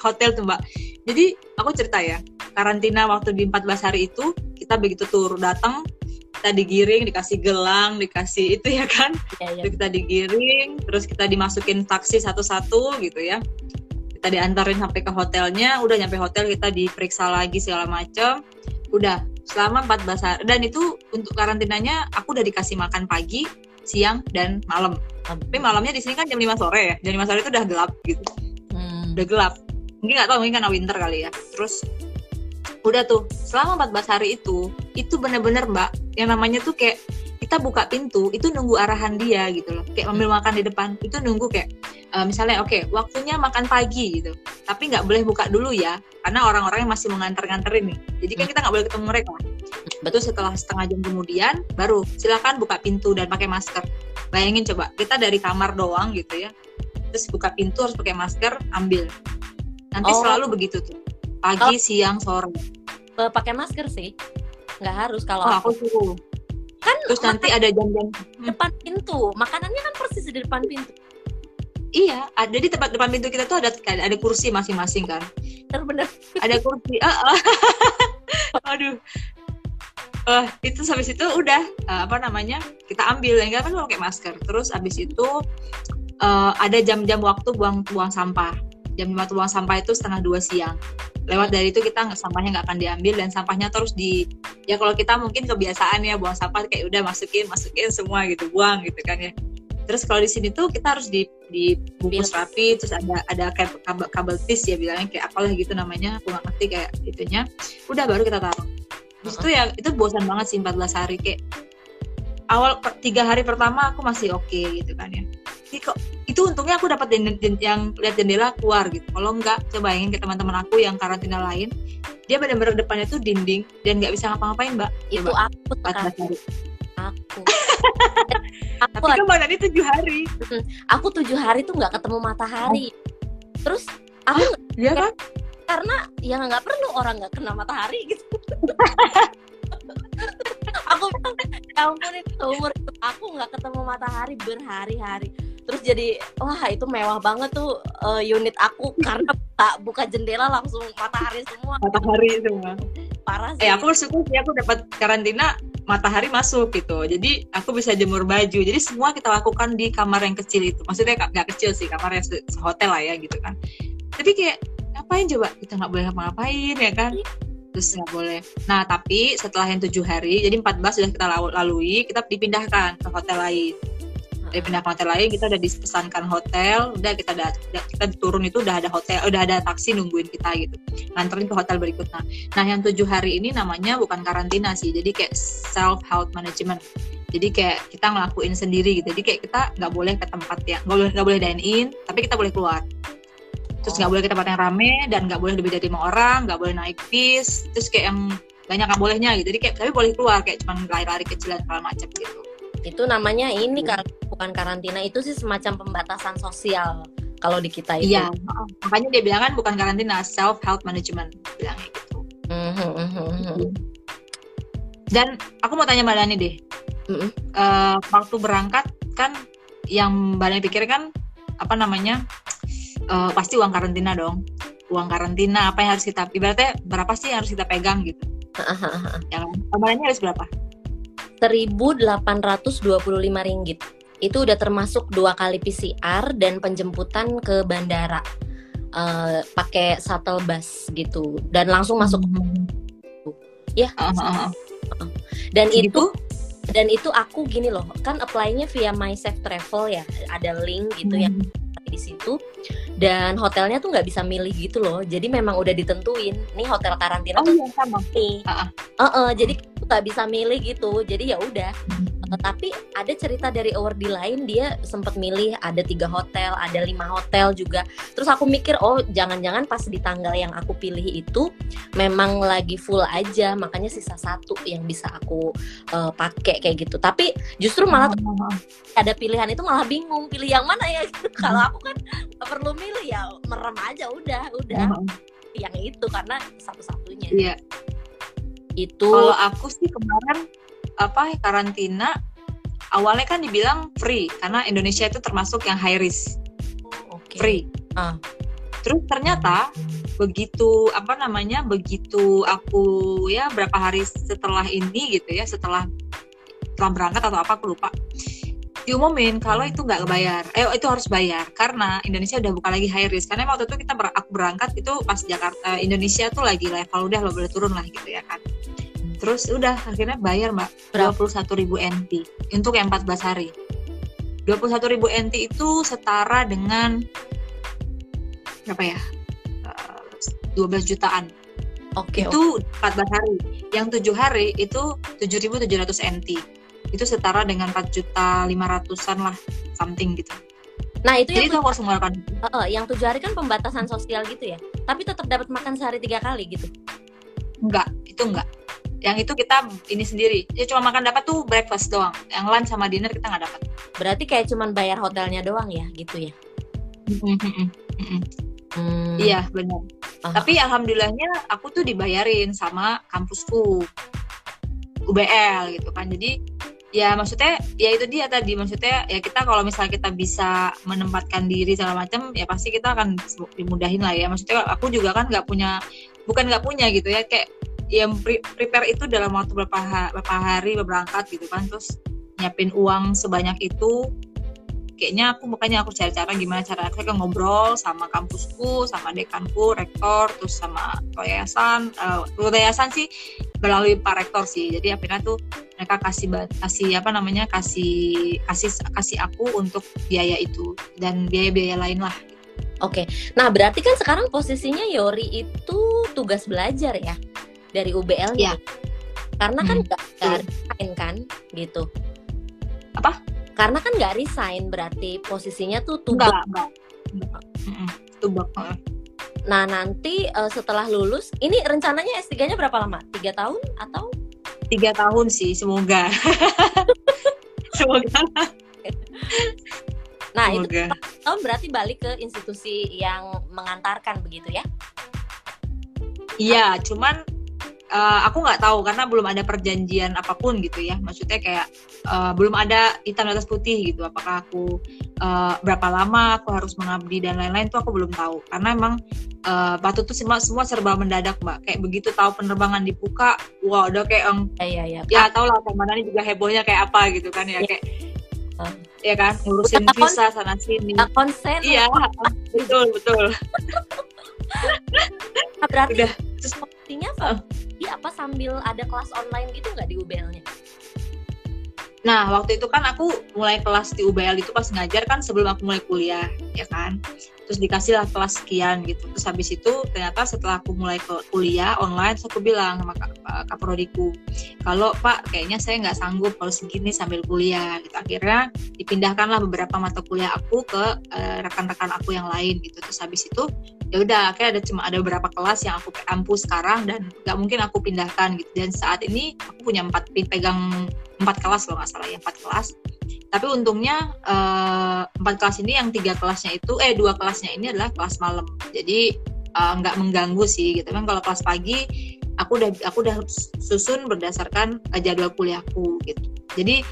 hotel tuh mbak. Jadi aku cerita ya karantina waktu di 14 hari itu kita begitu tur datang kita digiring dikasih gelang dikasih itu ya kan? Ya, ya. kita digiring terus kita dimasukin taksi satu-satu gitu ya. Kita diantarin sampai ke hotelnya udah nyampe hotel kita diperiksa lagi segala macam udah selama 14 hari dan itu untuk karantinanya aku udah dikasih makan pagi siang dan malam. Tapi malamnya di sini kan jam 5 sore ya. Jam 5 sore itu udah gelap gitu. Hmm. udah gelap. Mungkin nggak tahu mungkin karena winter kali ya. Terus udah tuh selama 14 hari itu itu bener-bener mbak yang namanya tuh kayak kita buka pintu itu nunggu arahan dia gitu loh. Kayak ambil makan di depan itu nunggu kayak uh, misalnya oke okay, waktunya makan pagi gitu. Tapi nggak boleh buka dulu ya karena orang-orang yang masih mengantar-nganterin nih. Jadi kan hmm. kita nggak boleh ketemu mereka betul setelah setengah jam kemudian baru silakan buka pintu dan pakai masker. Bayangin coba kita dari kamar doang gitu ya. Terus buka pintu harus pakai masker ambil. Nanti oh. selalu begitu tuh. Pagi oh. siang sore. Pakai masker sih. Nggak harus kalau oh, aku. suruh kan terus nanti ada jam-jam. Depan pintu. Makanannya kan persis di depan pintu. Iya ada di tempat depan pintu kita tuh ada ada kursi masing-masing kan. Bener ada kursi uh, uh. [LAUGHS] aduh uh, itu habis itu udah uh, apa namanya kita ambil yang kan pakai masker. Terus habis itu uh, ada jam-jam waktu buang buang sampah. Jam waktu buang sampah itu setengah dua siang. Lewat dari itu kita sampahnya nggak akan diambil dan sampahnya terus di ya kalau kita mungkin kebiasaan ya buang sampah kayak udah masukin masukin semua gitu buang gitu kan ya. Terus kalau di sini tuh kita harus di dibungkus rapi terus ada ada kayak kabel, kabel tis ya bilangnya kayak apalah gitu namanya aku nggak ngerti kayak itunya. Udah baru kita taruh Terus itu ya itu bosan banget sih 14 hari kayak awal tiga hari pertama aku masih oke okay, gitu kan ya. Ini kok itu untungnya aku dapat yang lihat jendela keluar gitu. Kalau enggak coba ingin ke teman-teman aku yang karantina lain dia benar-benar depannya tuh dinding dan nggak bisa ngapa-ngapain mbak. Itu coba. aku sekali aku. [LAUGHS] Aku tapi kan Nani tujuh hari. Aku tujuh hari tuh nggak ketemu matahari. Oh. terus aku Iya kan karena ya nggak perlu orang nggak kena matahari gitu. [LAUGHS] Aku bilang ya ampun itu umur itu aku nggak ketemu matahari berhari-hari. Terus jadi wah itu mewah banget tuh uh, unit aku. Karena buka, buka jendela langsung matahari semua. Matahari semua. Parah sih. Eh aku bersyukur sih aku dapat karantina matahari masuk gitu. Jadi aku bisa jemur baju. Jadi semua kita lakukan di kamar yang kecil itu. Maksudnya nggak kecil sih kamar yang hotel lah ya gitu kan. Tapi kayak ngapain coba kita nggak boleh ngapain ya kan terus nggak boleh. Nah tapi setelah yang tujuh hari, jadi 14 sudah kita lalui, kita dipindahkan ke hotel lain. Dipindah ke hotel lain, kita udah dipesankan hotel, udah kita udah, kita turun itu udah ada hotel, udah ada taksi nungguin kita gitu, nganterin ke hotel berikutnya. Nah yang tujuh hari ini namanya bukan karantina sih, jadi kayak self health management. Jadi kayak kita ngelakuin sendiri gitu. Jadi kayak kita nggak boleh ke tempat yang nggak boleh nggak boleh dine in, tapi kita boleh keluar terus nggak boleh ke tempat yang rame dan nggak boleh lebih dari lima orang nggak boleh naik bis. Terus kayak yang banyak nggak bolehnya gitu. Jadi kayak tapi boleh keluar kayak cuma lari-lari kecil dan segala macam gitu. Itu namanya ini kalau bukan karantina. Itu sih semacam pembatasan sosial kalau di kita itu. Iya makanya dia bilang kan bukan karantina self health management bilangnya gitu. Mm-hmm. dan aku mau tanya mbak Dani deh. Mm-hmm. uh, waktu berangkat kan yang mbak Dani pikir kan apa namanya uh, pasti uang karantina dong. Uang karantina apa yang harus kita ibaratnya berapa sih yang harus kita pegang gitu? [LAUGHS] Yang kabarnya harus berapa? 1825 ringgit. Itu udah termasuk dua kali PCR dan penjemputan ke bandara. Uh, pakai shuttle bus gitu. Dan langsung masuk. Hmm. ya. Uh, uh, dan itu dan itu aku gini loh kan apply-nya via My Safe Travel ya ada link gitu hmm. ya di situ dan hotelnya tuh nggak bisa milih gitu loh jadi memang udah ditentuin nih hotel karantina oh, tuh iya, sama. uh -uh. Uh -uh, jadi nggak bisa milih gitu jadi ya udah uh, tapi ada cerita dari awardee lain dia sempat milih ada tiga hotel ada lima hotel juga. Terus aku mikir oh jangan-jangan pas di tanggal yang aku pilih itu memang lagi full aja makanya sisa satu yang bisa aku uh, pakai kayak gitu. Tapi justru malah uh, ada pilihan itu malah bingung pilih yang mana ya? [LAUGHS] Kalau aku kan perlu milih ya merem aja udah udah. Uh yang itu karena satu-satunya. Iya. Itu kalau aku sih kemarin apa karantina awalnya kan dibilang free karena Indonesia itu termasuk yang high risk okay. free uh. terus ternyata begitu apa namanya begitu aku ya berapa hari setelah ini gitu ya setelah setelah berangkat atau apa aku lupa diumumin kalau itu nggak bayar, eh itu harus bayar karena Indonesia udah bukan lagi high risk. Karena waktu itu kita ber, aku berangkat itu pas Jakarta Indonesia tuh lagi level udah lo boleh turun lah gitu ya kan. Terus udah akhirnya bayar mbak dua puluh satu ribu NT untuk yang 14 hari. Dua puluh satu ribu NT itu setara dengan apa ya? Eh, dua belas jutaan. Oke. Okay, itu okay. 14 hari. Yang tujuh hari itu tujuh ribu tujuh ratus NT itu setara dengan 4 juta 500an lah something gitu Nah itu Jadi yang itu harus mengeluarkan uh, Yang tujuh hari kan pembatasan sosial gitu ya Tapi tetap dapat makan sehari tiga kali gitu Enggak, itu enggak Yang itu kita ini sendiri. Ya cuma makan dapat tuh breakfast doang. Yang lunch sama dinner kita nggak dapat. Berarti kayak cuman bayar hotelnya doang ya gitu ya? Hmm. Iya benar. Uh. Tapi alhamdulillahnya aku tuh dibayarin sama kampusku. UBL gitu kan. Jadi ya maksudnya ya itu dia tadi. Maksudnya ya kita kalau misalnya kita bisa menempatkan diri segala macam ya pasti kita akan dimudahin lah ya. Maksudnya aku juga kan nggak punya bukan nggak punya gitu ya. Kayak yang prepare itu dalam waktu berapa berapa hari berangkat gitu kan. Terus nyiapin uang sebanyak itu. Kayaknya aku makanya aku cari cara gimana cara aku kan ngobrol sama kampusku sama dekanku rektor terus sama yayasan uh, yayasan sih melalui pak rektor sih. Jadi akhirnya tuh mereka kasih kasih apa namanya kasih kasih kasih aku untuk biaya itu dan biaya-biaya lain lah. Oke, nah berarti kan sekarang posisinya Yori itu tugas belajar ya dari UBL ya. Karena kan hmm. gak, gak kan gitu. Apa? karena kan nggak resign berarti posisinya tuh enggak tubak. enggak. Nah nanti eh, setelah lulus, ini rencananya S3-nya berapa lama? Tiga tahun atau? tiga tahun sih semoga [LAUGHS] semoga Nah itu semoga tahun berarti balik ke institusi yang mengantarkan begitu ya? Iya, cuman eh, aku nggak tahu karena belum ada perjanjian apa pun gitu ya. Maksudnya kayak eh, belum ada hitam di atas putih gitu. Apakah aku eh, berapa lama aku harus mengabdi dan lain-lain tuh aku belum tahu. Karena emang eh, waktu itu semua semua serba mendadak mbak. Kayak begitu tahu penerbangan dibuka, wah udah kayak em, Iya iya. ya tau lah Tamanani juga hebohnya kayak apa gitu kan ya Iya. kayak Oh. ya kan ngurusin Udah visa sana sini. Konsen. Iya, betul betul. Nah, berarti Udah terus posisinya Heeh. Apa sambil ada kelas online gitu nggak di UBL-nya? Nah, waktu itu kan aku mulai kelas di UBL itu pas ngajar kan sebelum aku mulai kuliah, ya kan. Terus dikasih lah kelas sekian gitu. Terus habis itu ternyata setelah aku mulai kuliah online, aku bilang sama kak, prodiku, kalau Pak kayaknya saya nggak sanggup kalau segini sambil kuliah. Gitu. Akhirnya dipindahkanlah beberapa mata kuliah aku ke eh, rekan-rekan aku yang lain gitu. Terus habis itu ya udah akhirnya ada cuma ada beberapa kelas yang aku ampu sekarang dan nggak mungkin aku pindahkan gitu. Dan saat ini aku punya empat pegang empat kelas kalau nggak salah ya empat kelas. Tapi untungnya eh, empat kelas ini yang tiga kelasnya itu eh dua kelasnya ini adalah kelas malam. Jadi eh, nggak mengganggu sih gitu. Kan kalau kelas pagi aku udah aku udah susun berdasarkan eh, jadwal kuliahku gitu. Jadi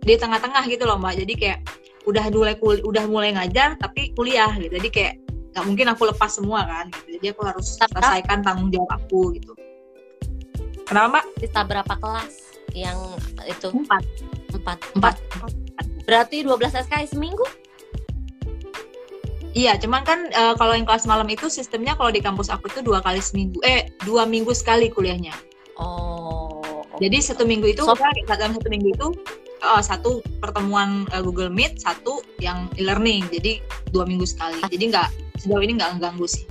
di tengah-tengah gitu loh mbak. Jadi kayak udah mulai kul udah mulai ngajar tapi kuliah gitu. Jadi kayak nggak mungkin aku lepas semua kan gitu jadi aku harus selesaikan tanggung jawab aku gitu kenapa mbak Sisa berapa kelas yang itu? empat Empat. empat Berarti 12 SKS seminggu? Iya, cuman kan eh, kalau yang kelas malam itu sistemnya kalau di kampus aku itu dua kali seminggu, eh dua minggu sekali kuliahnya. Oh. Jadi satu minggu itu So- kita dalam satu minggu itu eh, satu pertemuan eh, Google Meet, satu yang e-learning. Jadi dua minggu sekali. Jadi nggak sejauh ini nggak mengganggu sih.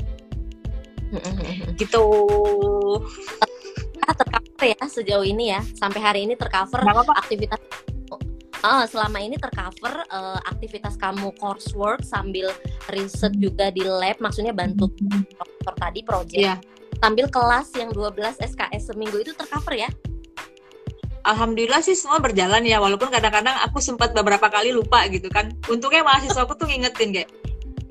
Gitu. Ah, tercover ya sejauh ini ya. Sampai hari ini tercover aktivitas Ah, selama ini tercover eh, aktivitas kamu coursework sambil riset juga di lab, maksudnya bantu dokter tadi project. Iya. Sambil kelas yang 12 SKS seminggu itu tercover ya? Alhamdulillah sih semua berjalan ya, walaupun kadang-kadang aku sempat beberapa kali lupa gitu kan. Untungnya mahasiswa aku tuh ngingetin kayak,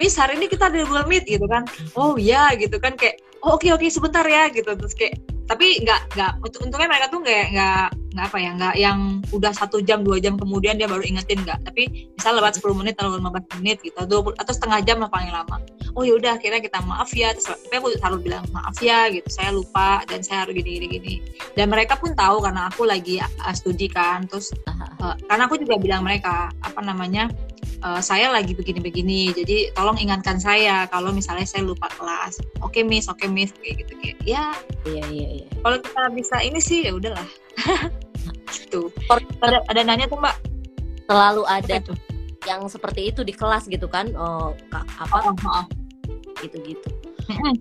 Miss hari ini kita ada Google Meet gitu kan. Oh iya gitu kan kayak, oh oke oke sebentar ya gitu. Terus kayak, tapi nggak nggak untuk untungnya mereka tuh nggak nggak nggak apa ya nggak yang udah satu jam dua jam kemudian dia baru ingetin nggak. Tapi misal lewat 10 menit atau 15 menit gitu atau 20 atau setengah jam lah paling lama. Oh ya udah akhirnya kita maaf ya terus tapi aku selalu bilang maaf ya gitu. Saya lupa dan saya harus gini gini gini dan mereka pun tahu karena aku lagi uh, studi kan terus uh, karena aku juga bilang mereka apa namanya uh, saya lagi begini-begini jadi tolong ingatkan saya kalau misalnya saya lupa kelas oke miss oke miss kayak gitu kayak ya Iya iya iya. kalau kita bisa ini sih ya udahlah [LAUGHS] gitu ada ada nanya tuh mbak Selalu ada apa itu yang seperti itu di kelas gitu kan? Oh, ka- oh, apa oh, oh. gitu-gitu.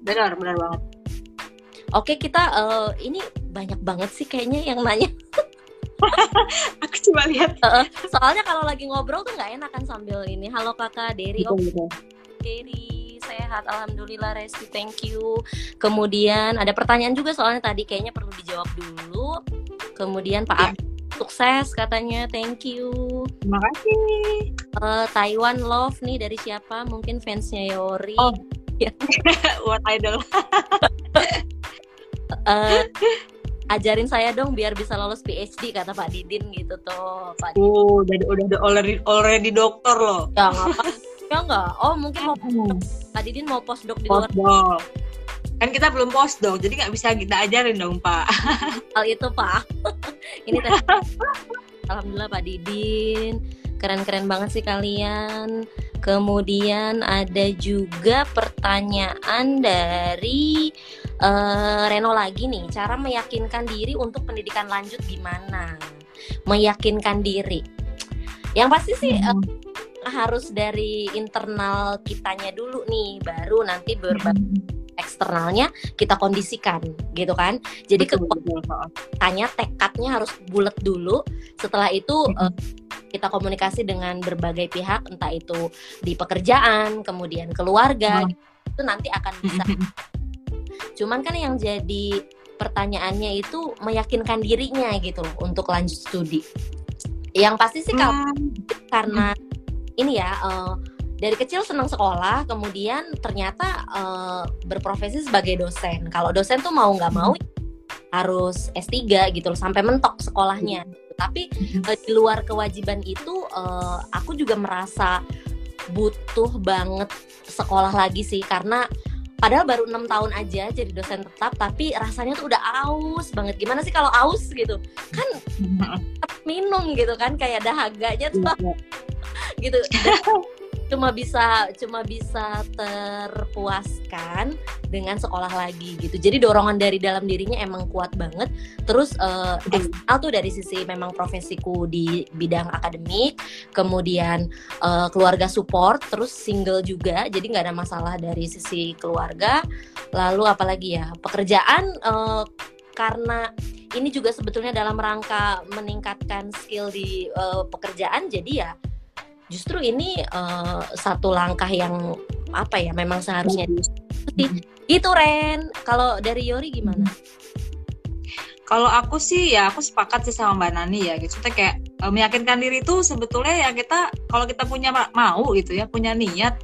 benar benar banget Oke kita eh, ini banyak banget sih kayaknya yang nanya. [LAUGHS] [LAUGHS] aku coba lihat Soalnya kalau lagi ngobrol tuh nggak enak kan sambil ini. Halo kakak Derry, oh. Derry sehat, alhamdulillah Resti, thank you. Kemudian ada pertanyaan juga soalnya tadi kayaknya perlu dijawab dulu. Kemudian Pak Ya. Abdi, sukses katanya, thank you. terima kasih Eh, Taiwan Love nih dari siapa? Mungkin fansnya Yori. Oh. [LAUGHS] what idol Eh, ajarin saya dong biar bisa lolos PhD kata Pak Didin gitu tuh. Pak Didin. oh udah udah udah already already dokter loh Ya ngapa? Ya enggak. Oh mungkin mau Pak Didin mau postdoc di luar postdoc kan kita belum postdoc jadi nggak bisa kita ajarin dong pak [LAUGHS] hal itu Pak. [LAUGHS] Ini tadi. Alhamdulillah Pak Didin. Keren-keren banget sih kalian. Kemudian ada juga pertanyaan dari eh, Reno lagi nih, cara meyakinkan diri untuk pendidikan lanjut gimana? Meyakinkan diri. Yang pasti sih eh, harus dari internal kitanya dulu nih, baru nanti berbagai eksternalnya kita kondisikan gitu kan. Jadi betul. kekuatannya tekadnya harus bulat dulu. Setelah itu eh, kita komunikasi dengan berbagai pihak entah itu di pekerjaan kemudian keluarga Hmm. itu nanti akan bisa cuman kan yang jadi pertanyaannya itu meyakinkan dirinya gitu loh untuk lanjut studi. Yang pasti sih kalau Hmm. karena ini ya eh, dari kecil senang sekolah kemudian ternyata eh, berprofesi sebagai dosen. Kalau dosen tuh mau nggak mau harus S3 gitu loh sampai mentok sekolahnya. Tapi eh, di luar kewajiban itu eh, aku juga merasa butuh banget sekolah lagi sih karena padahal baru enam tahun aja jadi dosen tetap tapi rasanya tuh udah aus banget. Gimana sih kalau aus gitu? Kan tetap minum gitu kan kayak dahaganya tuh. [LAUGHS] Gitu. Dan [LAUGHS] cuma bisa cuma bisa terpuaskan dengan sekolah lagi gitu. Jadi dorongan dari dalam dirinya emang kuat banget. Terus Betul. eksternal tuh dari sisi memang profesiku di bidang akademik kemudian eh, keluarga support terus single juga. Jadi nggak ada masalah dari sisi keluarga. Lalu apalagi ya pekerjaan eh, karena ini juga sebetulnya dalam rangka meningkatkan skill di eh, pekerjaan jadi ya justru ini eh, satu langkah yang apa ya memang seharusnya gitu Ren. Kalau dari Yori gimana? Kalau aku sih ya aku sepakat sih sama Mbak Nani ya gitu. Maksudnya kayak eh, meyakinkan diri itu sebetulnya ya kita kalau kita punya ma- mau gitu ya, punya niat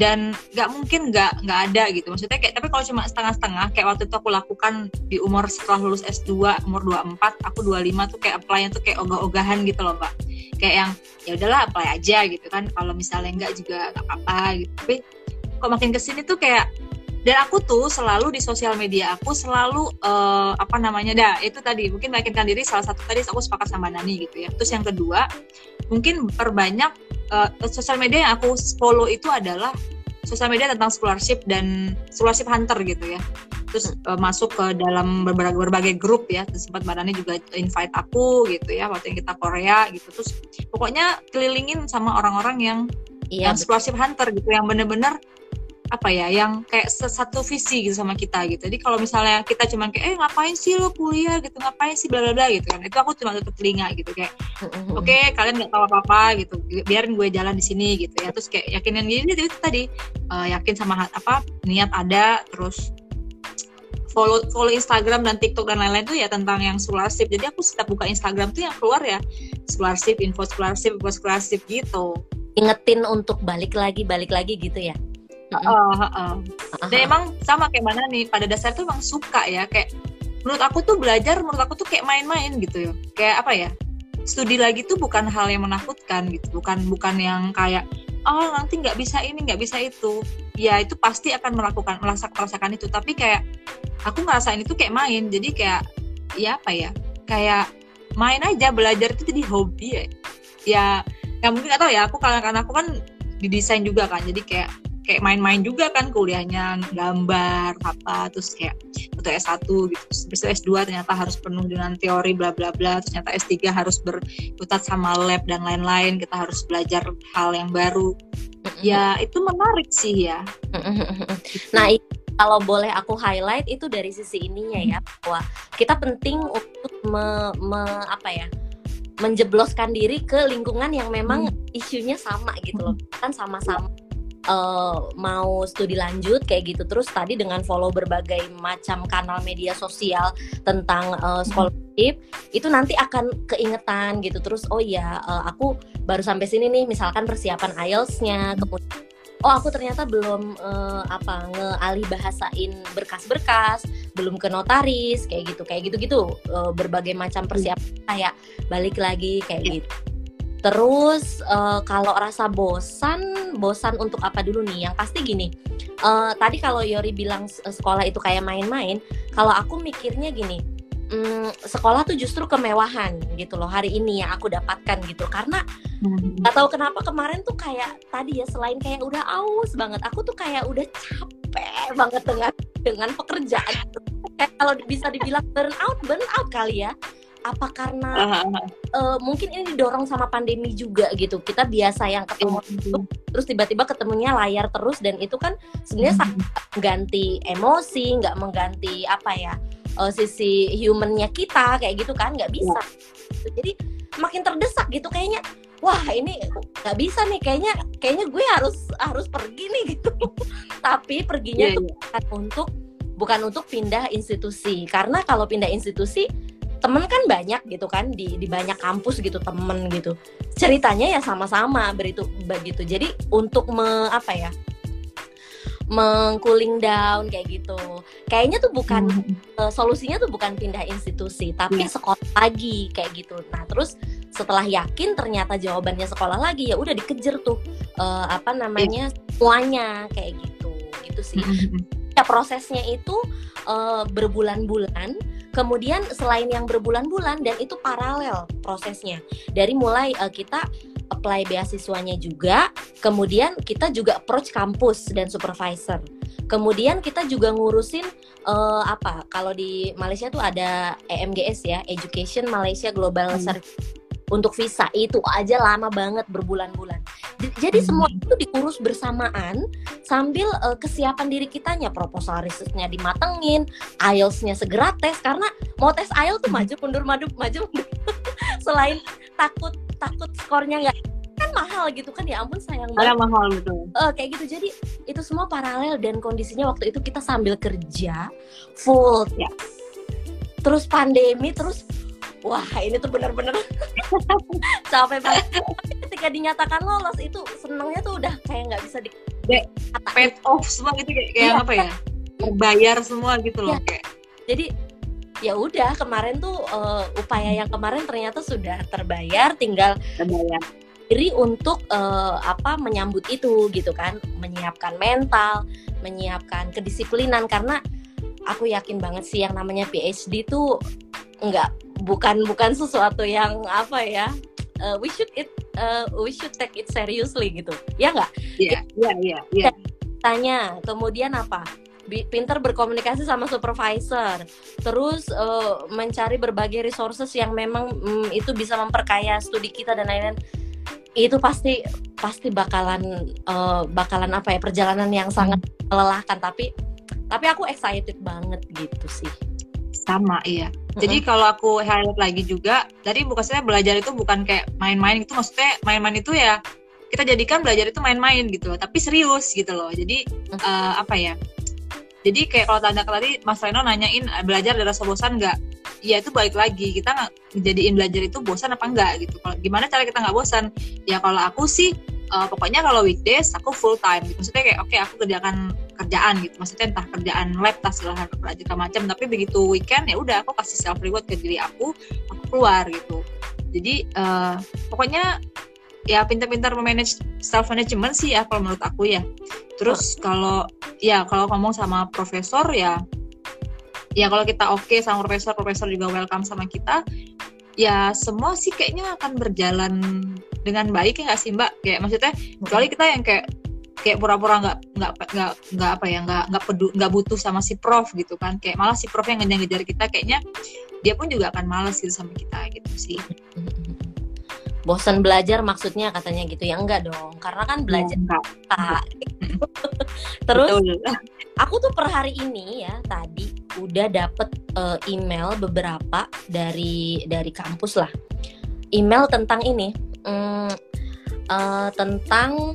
dan nggak mungkin nggak nggak ada gitu. Maksudnya kayak tapi kalau cuma setengah-setengah kayak waktu itu aku lakukan di umur setelah lulus S2 umur 24, aku 25 tuh kayak apply tuh kayak ogah-ogahan gitu loh, Mbak. Kayak yang ya udahlah apply aja gitu kan. Kalau misalnya nggak juga nggak apa-apa gitu. Tapi kok makin ke sini tuh kayak dan aku tuh selalu di sosial media aku selalu eh, apa namanya dah itu tadi mungkin meyakinkan diri salah satu tadi aku sepakat sama Nani gitu ya terus yang kedua mungkin perbanyak eh, sosial media yang aku follow itu adalah sosial media tentang scholarship dan scholarship hunter gitu ya. Terus eh, masuk ke dalam berbagai, berbagai grup ya. Terus sempat Nani juga invite aku gitu ya waktu yang kita Korea gitu. Terus pokoknya kelilingin sama orang-orang yang iya yang scholarship hunter gitu yang bener-bener apa ya yang kayak satu visi gitu sama kita gitu. Jadi kalau misalnya kita cuman kayak eh ngapain sih lo kuliah gitu ngapain sih bla bla bla gitu kan. Itu aku cuma tutup telinga gitu kayak oke kalian nggak tahu apa apa gitu biarin gue jalan di sini gitu ya. Terus kayak yakinin diri itu, tadi eh, yakin sama apa niat ada terus follow follow Instagram dan TikTok dan lain-lain tuh ya tentang yang scholarship. Jadi aku setiap buka Instagram tuh yang keluar ya scholarship info scholarship info scholarship gitu. Ingetin untuk balik lagi balik lagi gitu ya Heeh, heeh. Dan emang sama kayak mana nih pada dasar tuh emang suka ya kayak menurut aku tuh belajar menurut aku tuh kayak main-main gitu ya. Kayak apa ya studi lagi tuh bukan hal yang menakutkan gitu bukan bukan yang kayak oh nanti nggak bisa ini nggak bisa itu. Ya itu pasti akan melakukan merasakan merasakan itu. Tapi kayak aku ngerasain itu kayak main. Jadi kayak ya apa ya kayak main aja belajar itu jadi hobi ya. Ya ya mungkin nggak tahu ya aku karena karena aku kan didesain juga kan. Jadi kayak kayak main-main juga kan kuliahnya gambar apa terus kayak untuk S1 gitu. Terus habis itu S2 ternyata harus penuh dengan teori bla bla bla. Ternyata S3 harus berkutat sama lab dan lain-lain. Kita harus belajar hal yang baru. Ya itu menarik sih ya. Nah, i- kalau boleh aku highlight itu dari sisi ininya ya bahwa kita penting untuk me, me- apa ya? menjebloskan diri ke lingkungan yang memang isunya sama gitu loh. Kan sama-sama eh, mau studi lanjut kayak gitu. Terus tadi dengan follow berbagai macam kanal media sosial tentang eh, scholarship itu nanti akan keingetan gitu. Terus oh eh, aku baru sampai sini nih. Misalkan persiapan IELTS-nya kemudian oh aku ternyata belum eh, apa ngealih bahasain berkas-berkas belum ke notaris kayak gitu kayak gitu-gitu Eh, berbagai macam persiapan. Kayak balik lagi kayak Iya. gitu terus eh, kalau rasa bosan bosan untuk apa dulu nih? Yang pasti gini eh, tadi kalau Yori bilang s- sekolah itu kayak main-main kalau aku mikirnya gini mm, sekolah tuh justru kemewahan gitu loh hari ini yang aku dapatkan gitu. Karena nggak tahu kenapa kemarin tuh kayak tadi ya selain kayak udah aus banget aku tuh kayak udah capek banget dengan dengan pekerjaan. Kayak kalau bisa dibilang burn out burn out kali ya apa karena eh, mungkin ini didorong sama pandemi juga gitu. Kita biasa yang ketemu terus tiba-tiba ketemunya layar terus dan itu kan sebenarnya sangat mengganti emosi nggak mengganti apa ya eh, sisi humannya kita kayak gitu kan nggak bisa. Jadi makin terdesak gitu kayaknya. Wah ini nggak bisa nih kayaknya kayaknya gue harus harus pergi nih gitu. [LAUGHS] Tapi perginya Iya, tuh bukan untuk bukan untuk pindah institusi. Karena kalau pindah institusi temen kan banyak gitu kan di di banyak kampus gitu temen gitu. Ceritanya ya sama-sama beritu begitu. Jadi untuk me, apa ya mengcooling down kayak gitu. Kayaknya tuh bukan uh, solusinya tuh bukan pindah institusi tapi Iya. sekolah lagi kayak gitu. Nah terus setelah yakin ternyata jawabannya sekolah lagi ya udah dikejar tuh uh, apa namanya semuanya kayak gitu. Gitu sih. Ya prosesnya itu uh, berbulan-bulan kemudian selain yang berbulan-bulan dan itu paralel prosesnya. Dari mulai uh, kita apply beasiswanya juga kemudian kita juga approach kampus dan supervisor. Kemudian kita juga ngurusin uh, apa kalau di Malaysia tuh ada EMGS ya Education Malaysia Global Hmm. Service untuk visa itu aja lama banget berbulan-bulan jadi semua itu diurus bersamaan sambil uh, kesiapan diri kitanya proposal risetnya dimatengin IELTS-nya segera tes karena mau tes IELTS tuh maju mundur maju maju mundur. [LAUGHS] selain takut takut skornya nggak kan mahal gitu kan ya ampun sayang banget mahal betul Eh, kayak gitu jadi itu semua paralel dan kondisinya waktu itu kita sambil kerja full Ya. terus pandemi terus wah ini tuh bener-bener [LAUGHS] capek banget. Ketika dinyatakan lolos itu senengnya tuh udah kayak nggak bisa di paid off semua gitu kayak, kayak Iya. apa ya? terbayar semua gitu loh Iya. kayak. Jadi ya udah kemarin tuh eh, upaya yang kemarin ternyata sudah terbayar tinggal terbayar. diri untuk eh, apa menyambut itu gitu kan. Menyiapkan mental menyiapkan kedisiplinan karena aku yakin banget sih yang namanya PhD tuh enggak bukan bukan sesuatu yang apa ya eh, we should it eh, we should take it seriously gitu. Ya nggak iya iya iya iya. Tanya kemudian apa? Pinter berkomunikasi sama supervisor. Terus eh, mencari berbagai resources yang memang mm, itu bisa memperkaya studi kita dan lain-lain. Itu pasti pasti bakalan eh, bakalan apa ya perjalanan yang sangat melelahkan. Tapi tapi aku excited banget gitu sih sama iya. Jadi kalau aku highlight lagi juga tadi bukan saya belajar itu bukan kayak main-main itu maksudnya main-main itu ya kita jadikan belajar itu main-main gitu tapi serius gitu loh. Jadi eh, apa ya jadi kayak kalau tanda tadi Mas Reno nanyain eh, belajar ada rasa bosan nggak? Ya itu balik lagi kita jadiin belajar itu bosan apa enggak gitu. Kalau gimana cara kita nggak bosan? Ya kalau aku sih eh, pokoknya kalau weekdays aku full time. Maksudnya kayak oke aku kerjakan kerjaan gitu. Maksudnya entah kerjaan lab tas segala segala macam. Tapi begitu weekend ya udah aku kasih self reward ke diri aku aku keluar gitu. Jadi eh, pokoknya ya pintar-pintar memanage self management sih ya kalau menurut aku ya. Terus kalau ya kalau ngomong sama profesor ya ya kalau kita oke sama profesor profesor juga welcome sama kita ya semua sih kayaknya akan berjalan dengan baik ya nggak sih mbak? Kayak maksudnya kecuali kita yang kayak kayak pura-pura nggak nggak nggak nggak apa ya nggak nggak pedu nggak butuh sama si prof gitu kan. Kayak malah si prof yang ngejar-ngejar kita kayaknya dia pun juga akan males gitu sama kita gitu sih. [LAUGHS] Bosan belajar maksudnya katanya gitu. Ya enggak dong karena kan belajar Enggak, Kak. [LAUGHS] terus betul. aku tuh per hari ini ya tadi udah dapet eh, email beberapa dari dari kampus lah. Email tentang ini eh, tentang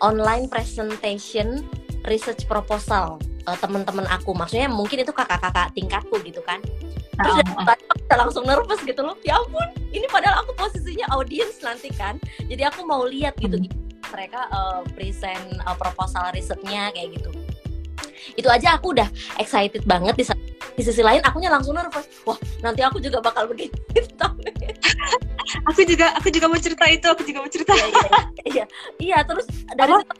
online presentation research proposal eh, teman-teman aku. Maksudnya mungkin itu kakak-kakak tingkatku gitu kan. Terus Ah, dari aku langsung nervous gitu loh. Ya ampun ini padahal aku posisinya audience nanti kan. Jadi aku mau lihat gitu Hmm. mereka eh, present eh, proposal risetnya kayak gitu. Itu aja aku udah excited banget di, sa- di sisi lain akunya langsung nervous wah nanti aku juga bakal begini [LAUGHS] aku juga aku juga mau cerita itu aku juga mau cerita iya, iya, iya. iya terus dari Apa?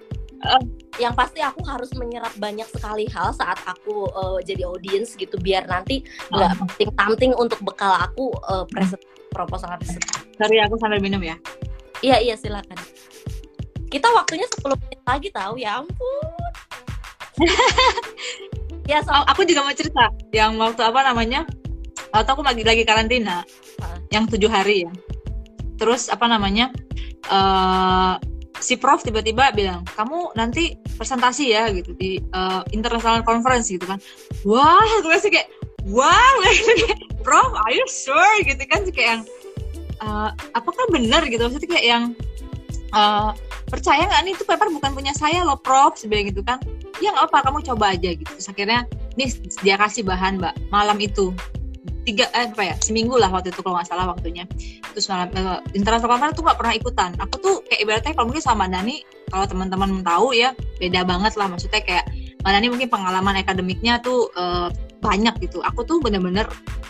yang pasti aku harus menyerap banyak sekali hal saat aku eh, jadi audience gitu biar nanti nggak penting tamting untuk bekal aku eh, present proposal riset sorry aku sambil minum ya Iya iya silakan. Kita waktunya 10 menit lagi tahu ya ampun. [LAUGHS] ya so Oh, aku juga mau cerita. Yang waktu apa namanya? Waktu aku lagi lagi karantina. Ah. yang tujuh hari ya. Terus apa namanya? Eh si prof tiba-tiba bilang kamu nanti presentasi ya gitu di eh, international conference gitu kan. Wah gue sih kayak wow. [LAUGHS] Kayak prof are you sure? Gitu kan kayak yang uh, apakah benar? Gitu. Maksudnya kayak yang uh, percaya nggak nih itu paper bukan punya saya loh prof sebenarnya gitu kan. Ya nggak apa kamu coba aja gitu. Terus akhirnya nih dia kasih bahan mbak malam itu. Tiga eh, apa ya seminggu lah waktu itu kalau nggak salah waktunya. Terus malam uh, international conference tuh nggak pernah ikutan. Aku tuh kayak ibaratnya kalau mungkin sama Dani kalau teman-teman tahu ya beda banget lah. Maksudnya kayak Mbak Dani mungkin pengalaman akademiknya tuh uh, banyak gitu. Aku tuh bener-bener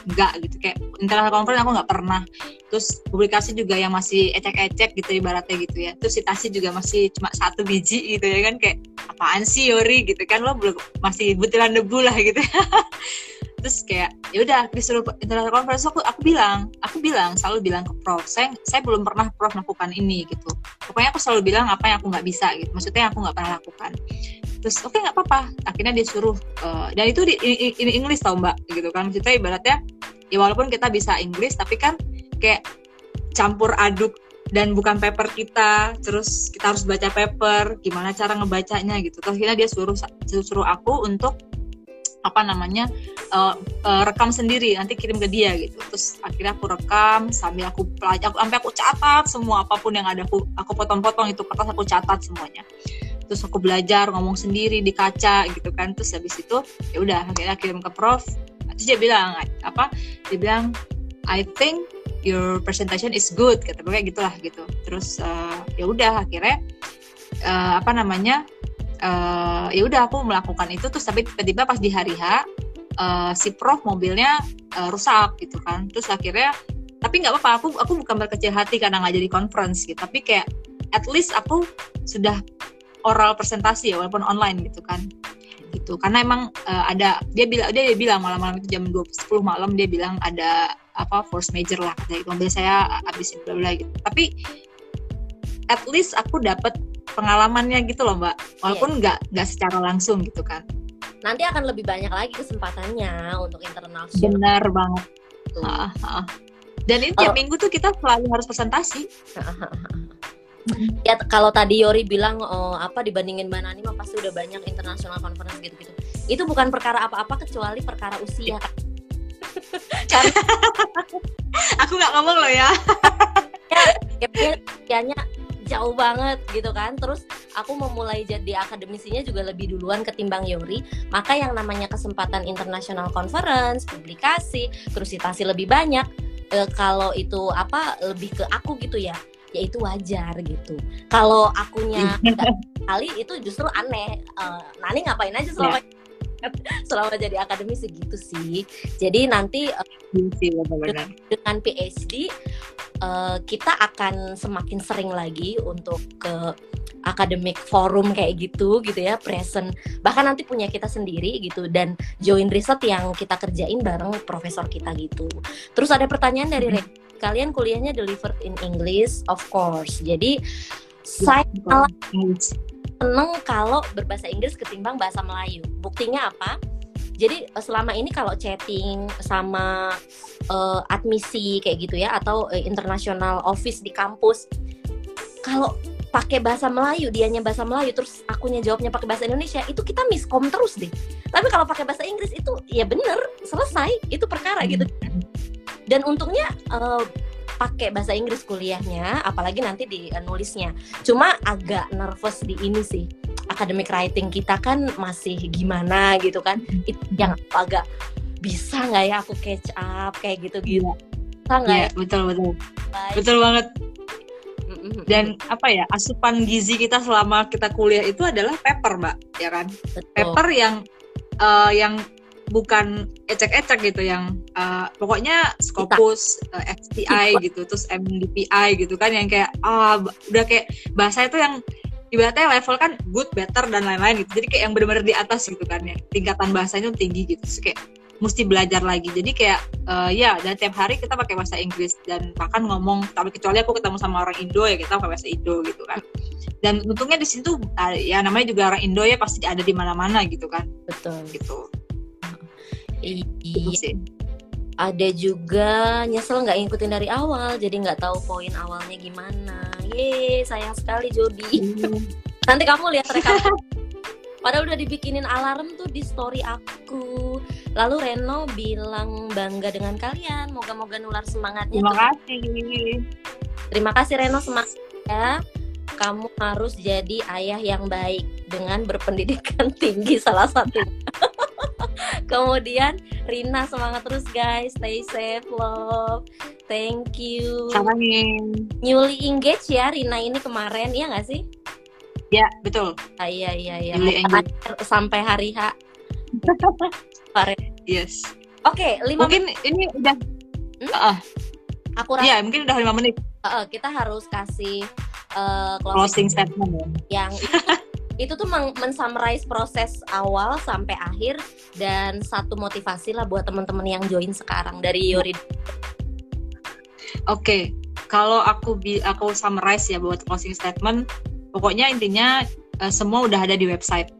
enggak gitu. Kayak international conference aku nggak pernah. Terus publikasi juga yang masih ecek-ecek gitu ibaratnya gitu ya. Terus citasi juga masih cuma satu biji gitu ya kan. Kayak apaan sih Yori? gitu kan. Lo belum masih butiran debu lah gitu. [LAUGHS] Terus kayak ya udah disuruh international conference aku aku bilang aku bilang selalu bilang ke prof saya saya belum pernah prof melakukan ini gitu. Pokoknya aku selalu bilang apa yang aku nggak bisa gitu. Maksudnya aku nggak pernah lakukan terus oke okay, nggak apa-apa. Akhirnya dia suruh uh, dan itu di ini Inggris tau mbak gitu kan. Maksudnya ibaratnya ya walaupun kita bisa Inggris tapi kan kayak campur aduk dan bukan paper kita terus kita harus baca paper gimana cara ngebacanya gitu. Terus akhirnya dia suruh suruh aku untuk apa namanya uh, uh, rekam sendiri nanti kirim ke dia gitu. Terus akhirnya aku rekam sambil aku pelajari aku sampai aku catat semua apa pun yang ada aku aku potong-potong itu kertas aku catat semuanya terus aku belajar ngomong sendiri di kaca gitu kan. Terus habis itu ya udah akhirnya kirim ke prof. Terus dia bilang apa dia bilang I think your presentation is good kata kayak gitulah gitu. Terus uh, ya udah akhirnya uh, apa namanya uh, ya udah aku melakukan itu. Terus tapi tiba-tiba pas di hari H uh, si prof mobilnya uh, rusak gitu kan. Terus akhirnya tapi nggak apa-apa aku aku bukan berkecil hati karena nggak jadi conference gitu. Tapi kayak at least aku sudah oral presentasi ya walaupun online gitu kan. Gitu. Karena emang uh, ada dia bilang dia, dia bilang malam-malam itu jam 10 malam dia bilang ada apa force major lah. Dari mobil saya habisin bla bla gitu. Tapi at least aku dapat pengalamannya gitu loh mbak. Walaupun iya. nggak yeah. nggak secara langsung gitu kan. Nanti akan lebih banyak lagi kesempatannya untuk internal benar banget. Ha, ha. dan ini tiap oh. minggu tuh kita selalu harus presentasi ya kalau tadi Yori bilang oh, apa dibandingin Mbak Nani mah pasti udah banyak internasional conference gitu-gitu. Itu bukan perkara apa-apa kecuali perkara usia. [LAUGHS] Karena [LAUGHS] aku nggak ngomong loh ya. [LAUGHS] Ya, ya jauh banget gitu kan. Terus aku memulai jadi akademisinya juga lebih duluan ketimbang Yori. Maka yang namanya kesempatan international conference publikasi krusitasi lebih banyak e, kalau itu apa lebih ke aku gitu ya ya itu wajar gitu. Kalau akunya [LAUGHS] kali itu justru aneh. Uh, Nani ngapain aja selama yeah [LAUGHS] selama jadi akademisi gitu sih. Jadi nanti uh, dengan PhD uh, kita akan semakin sering lagi untuk ke akademik forum kayak gitu gitu ya present. Bahkan nanti punya kita sendiri gitu dan join riset yang kita kerjain bareng profesor kita gitu. Terus ada pertanyaan dari mm -hmm. kalian kuliahnya delivered in English? Of course. Jadi saya seneng kalau berbahasa Inggris ketimbang bahasa Melayu. Buktinya apa? Jadi eh, selama ini kalau chatting sama uh, admisi kayak gitu ya atau uh, international office di kampus kalau pakai bahasa Melayu dianya bahasa Melayu terus akunya jawabnya pakai bahasa Indonesia itu kita miskom terus deh. Tapi kalau pakai bahasa Inggris itu ya bener selesai itu perkara gitu. Dan untungnya uh, pakai bahasa Inggris kuliahnya apalagi nanti di uh, nulisnya. Cuma agak nervous di ini sih academic writing kita kan masih gimana gitu kan. Itu yang agak bisa nggak ya aku catch up? kayak gitu gitu bisa nggak ya, betul betul. Betul banget dan apa ya asupan gizi kita selama kita kuliah itu adalah paper mbak ya kan betul. paper yang uh, yang bukan ecek-ecek gitu yang uh, pokoknya Scopus, uh, eh, FTI gitu, terus MDPI gitu kan yang kayak ah uh, udah kayak bahasa itu yang ibaratnya level kan good, better dan lain-lain gitu. Jadi kayak yang benar-benar di atas gitu kan ya. Tingkatan bahasanya tinggi gitu. Terus kayak mesti belajar lagi. Jadi kayak uh, ya dan tiap hari kita pakai bahasa Inggris dan bahkan ngomong tapi kecuali aku ketemu sama orang Indo ya kita pakai bahasa Indo gitu kan. Dan untungnya di situ uh, ya namanya juga orang Indo ya pasti ada di mana-mana gitu kan. Betul. Gitu. Iya. Ada juga nyesel nggak ngikutin dari awal, jadi nggak tahu poin awalnya gimana. Ye, sayang sekali Jody. Hmm. Nanti kamu lihat rekaman. Padahal udah dibikinin alarm tuh di story aku. Lalu Reno bilang bangga dengan kalian. Moga-moga nular semangatnya. Terima tuh. kasih. Terima kasih Reno. Semangat ya. Kamu harus jadi ayah yang baik dengan berpendidikan [LAUGHS] tinggi salah satu. [LAUGHS] Kemudian Rina semangat terus guys. Stay safe love. Thank you. Sarangin. newly engaged ya Rina ini kemarin. Ya nggak sih? Ya betul. Ah, iya iya iya. Sampai hari H yes. Oke, lima mungkin ini udah Hmm? Ah, aku rasa iya mungkin udah lima menit. Uh, kita harus kasih uh, closing closing statement ya. yang itu, tuh [LAUGHS] mensummarize proses awal sampai akhir dan satu motivasi lah buat teman-teman yang join sekarang dari Yori. Oke, kalau aku bi aku summarize ya buat closing statement, pokoknya intinya eh, semua udah ada di website.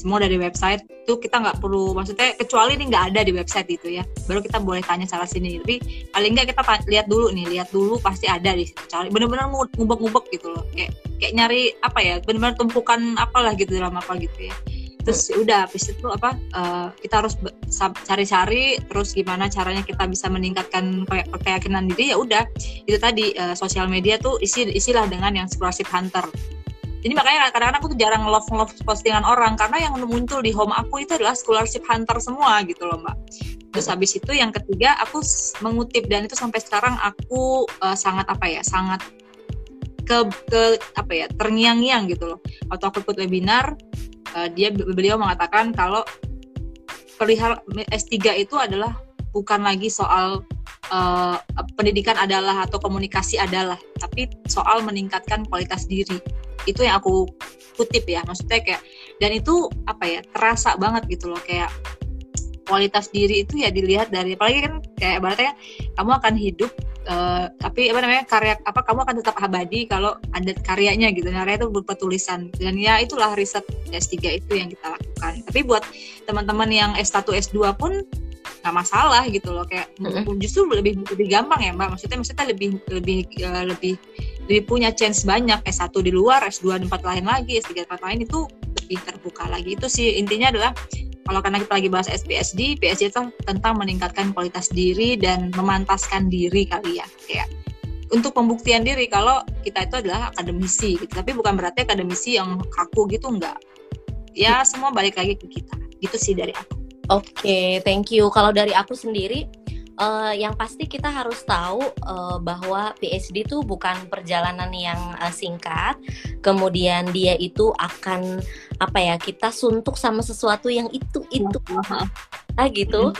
Semua udah di website. Itu kita nggak perlu, maksudnya kecuali ini nggak ada di website itu ya. Baru kita boleh tanya salah sini. Tapi paling nggak kita ta- lihat dulu nih, lihat dulu pasti ada di situ. Cari bener-bener ngu- ngubek-ngubek gitu loh. Kayak kayak nyari apa ya, bener-bener tumpukan apalah gitu dalam apa gitu ya. Terus ya udah, habis itu apa? eh, kita harus cari-cari, terus gimana caranya kita bisa meningkatkan kayak keyakinan diri ya udah itu tadi eh, sosial media tuh isi isilah dengan yang scholarship hunter jadi makanya kadang-kadang aku tuh jarang love love postingan orang karena yang muncul di home aku itu adalah scholarship hunter semua gitu loh mbak. Terus habis itu yang ketiga aku mengutip dan itu sampai sekarang aku eh, sangat apa ya sangat ke ke apa ya terngiang-ngiang gitu loh. Waktu aku ikut webinar eh, dia beliau mengatakan kalau perihal S3 itu adalah bukan lagi soal eh, pendidikan adalah atau komunikasi adalah, tapi soal meningkatkan kualitas diri. Itu yang aku kutip ya, maksudnya kayak dan itu apa ya terasa banget gitu loh kayak kualitas diri itu ya dilihat dari apalagi kan kayak ibaratnya kamu akan hidup eh, tapi apa namanya karya apa kamu akan tetap abadi kalau ada karyanya gitu karya itu berupa tulisan dan ya itulah riset S3 itu yang kita lakukan tapi buat teman-teman yang S1 S2 pun nggak masalah gitu loh kayak Mm-mm. justru lebih lebih gampang ya mbak. Maksudnya maksudnya lebih lebih eh, lebih lebih punya chance banyak. S1 di luar S2 di tempat lain lagi S3 di tempat lain itu lebih terbuka lagi. Itu sih intinya adalah kalau karena kita lagi bahas SPSD PSD itu tentang meningkatkan kualitas diri dan memantaskan diri kali ya. Kayak untuk pembuktian diri kalau kita itu adalah akademisi gitu. Tapi bukan berarti akademisi yang kaku gitu enggak ya semua balik lagi ke kita. Gitu sih dari aku Oke, thank you. Kalau dari aku sendiri, eh, yang pasti kita harus tahu eh, bahwa PhD itu bukan perjalanan yang eh, singkat. Kemudian dia itu akan apa ya? Kita suntuk sama sesuatu yang itu itu ah, gitu.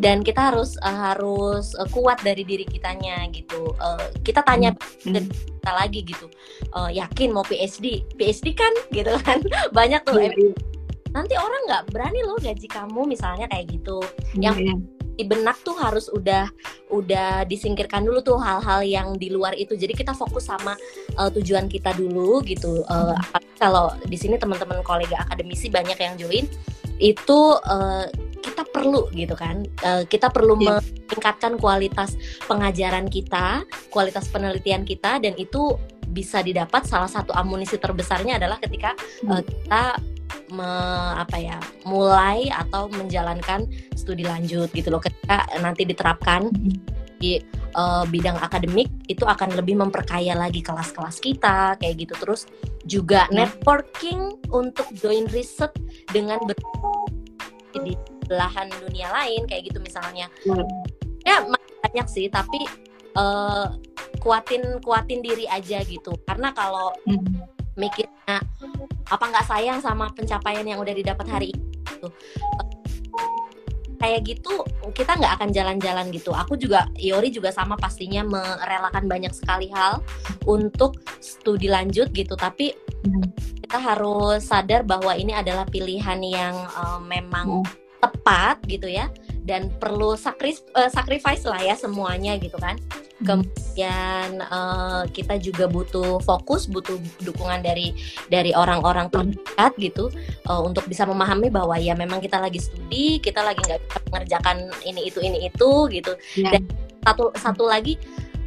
Dan kita harus eh, harus eh, kuat dari diri kitanya gitu. Eh, kita tanya Hmm. kita lagi gitu. Eh, yakin mau PhD? PhD kan gitu kan. [LAUGHS] Banyak tuh iya. Nanti orang nggak berani loh gaji kamu misalnya kayak gitu. Iya, Yang- iya. di benak tuh harus udah udah disingkirkan dulu tuh hal-hal yang di luar itu. Jadi kita fokus sama uh, tujuan kita dulu gitu. Uh, kalau di sini teman-teman kolega akademisi banyak yang join itu uh, kita perlu gitu kan. Uh, kita perlu Iya. meningkatkan kualitas pengajaran kita kualitas penelitian kita dan itu bisa didapat salah satu amunisi terbesarnya adalah ketika uh, kita me- apa ya mulai atau menjalankan studi lanjut gitu loh. Ketika nanti diterapkan di eh, bidang akademik itu akan lebih memperkaya lagi kelas-kelas kita kayak gitu. Terus juga Ya. networking untuk join riset dengan ber- di belahan dunia lain kayak gitu misalnya. Hmm. ya banyak sih tapi eh, kuatin kuatin diri aja gitu karena kalau Hmm. mikirnya apa nggak sayang sama pencapaian yang udah didapat hari ini gitu. kayak gitu kita nggak akan jalan-jalan gitu aku juga Iori juga sama pastinya merelakan banyak sekali hal untuk studi lanjut gitu tapi Hmm. kita harus sadar bahwa ini adalah pilihan yang eh, memang Hmm. tepat gitu ya dan perlu sakris eh, sacrifice lah ya semuanya gitu kan Hmm. kemudian eh, kita juga butuh fokus butuh dukungan dari dari orang-orang Hmm. terdekat gitu eh, untuk bisa memahami bahwa ya memang kita lagi studi kita lagi nggak bisa mengerjakan ini itu ini itu gitu Ya. dan satu satu lagi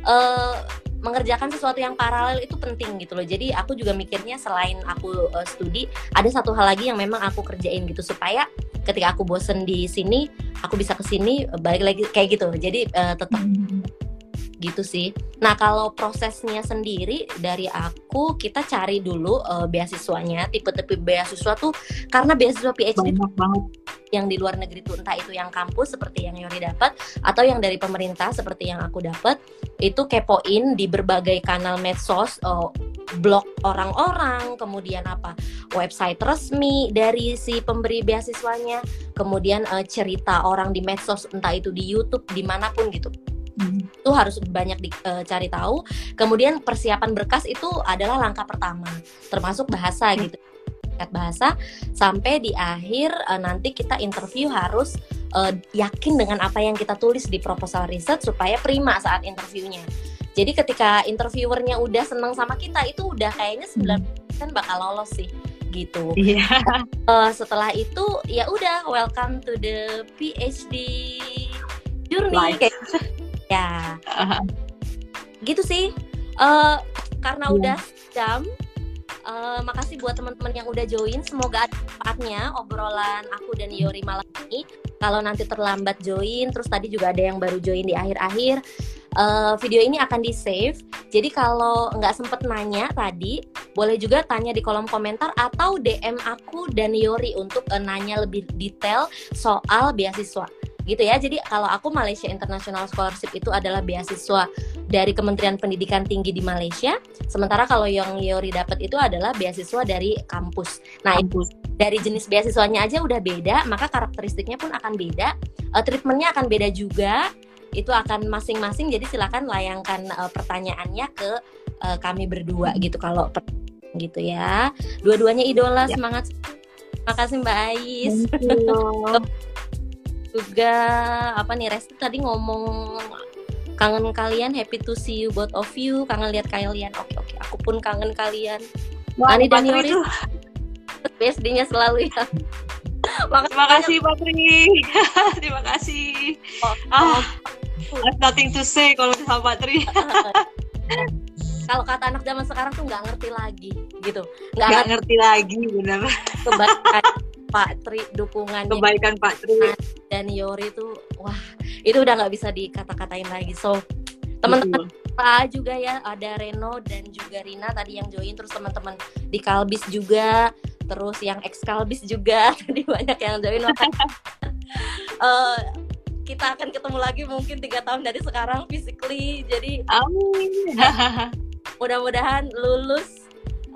eh, mengerjakan sesuatu yang paralel itu penting gitu loh jadi aku juga mikirnya selain aku eh, studi ada satu hal lagi yang memang aku kerjain gitu supaya ketika aku bosen di sini aku bisa ke sini balik lagi kayak gitu jadi uh, tetap hmm. Gitu sih. Nah kalau prosesnya sendiri dari aku kita cari dulu uh, beasiswanya. Tipe-tipe beasiswa tuh karena beasiswa PhD banyak banget. yang di luar negeri tuh entah itu yang kampus seperti yang Yori dapat atau yang dari pemerintah seperti yang aku dapat itu kepoin di berbagai kanal medsos uh, blog orang-orang, kemudian apa website resmi dari si pemberi beasiswanya, kemudian uh, cerita orang di medsos entah itu di YouTube di mana pun gitu. Hmm. Itu harus banyak dicari uh, tahu. Kemudian persiapan berkas itu adalah langkah pertama, termasuk bahasa hmm. gitu bahasa sampai di akhir uh, nanti kita interview harus uh, yakin dengan apa yang kita tulis di proposal riset supaya prima saat interviewnya. Jadi ketika interviewernya udah seneng sama kita itu udah kayaknya 90% hmm. bakal lolos sih gitu. Iya. Yeah. Uh, setelah itu ya udah welcome to the PhD journey kayak gitu. Ya. Uh-huh. [LAUGHS] Gitu sih. Uh, karena yeah. udah jam Uh, makasih buat teman-teman yang udah join. Semoga ada manfaatnya obrolan aku dan Yori malam ini. Kalau nanti terlambat join, terus tadi juga ada yang baru join di akhir-akhir uh, video ini akan di save. Jadi kalau nggak sempet nanya tadi, boleh juga tanya di kolom komentar atau DM aku dan Yori untuk uh, nanya lebih detail soal beasiswa gitu ya. Jadi kalau aku Malaysia International Scholarship itu adalah beasiswa dari Kementerian Pendidikan Tinggi di Malaysia. Sementara kalau yang Yori dapat itu adalah beasiswa dari kampus. Nah, kampus. dari jenis beasiswanya aja udah beda, maka karakteristiknya pun akan beda. Uh, treatmentnya akan beda juga itu akan masing-masing jadi silakan layangkan uh, pertanyaannya ke uh, kami berdua gitu kalau gitu ya dua-duanya idola ya. semangat makasih Mbak Ais [LAUGHS] juga apa nih Resti tadi ngomong kangen kalian happy to see you both of you kangen lihat kalian oke oke aku pun kangen kalian Wah, Ani dan Yori PSD-nya selalu ya Terima kasih Patri. [LAUGHS] Terima kasih. Oh, ah, I've nothing to say kalau sama Patri. [LAUGHS] kalau kata anak zaman sekarang tuh nggak ngerti lagi gitu. Nggak ngerti, ngerti lagi benar. Kebaikan [LAUGHS] Pak Tri dukungan kebaikan Pak Tri. Dan Yori tuh wah itu udah nggak bisa dikata-katain lagi. So teman-teman Pak juga ya ada Reno dan juga Rina tadi yang join terus teman-teman di Kalbis juga terus yang ex Kalbis juga [LAUGHS] tadi banyak yang join. Uh, [LAUGHS] kita akan ketemu lagi mungkin tiga tahun dari sekarang physically. Jadi amin. [LAUGHS] mudah-mudahan lulus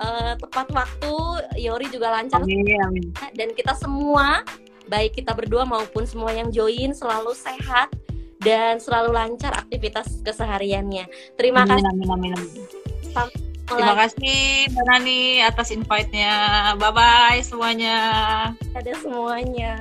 uh, tepat waktu Yori juga lancar amin, dan kita semua baik kita berdua maupun semua yang join selalu sehat dan selalu lancar aktivitas kesehariannya terima amin, kasih amin, amin, amin. Terima kasih Mbak Nani atas invite-nya. Bye bye semuanya. Ada semuanya.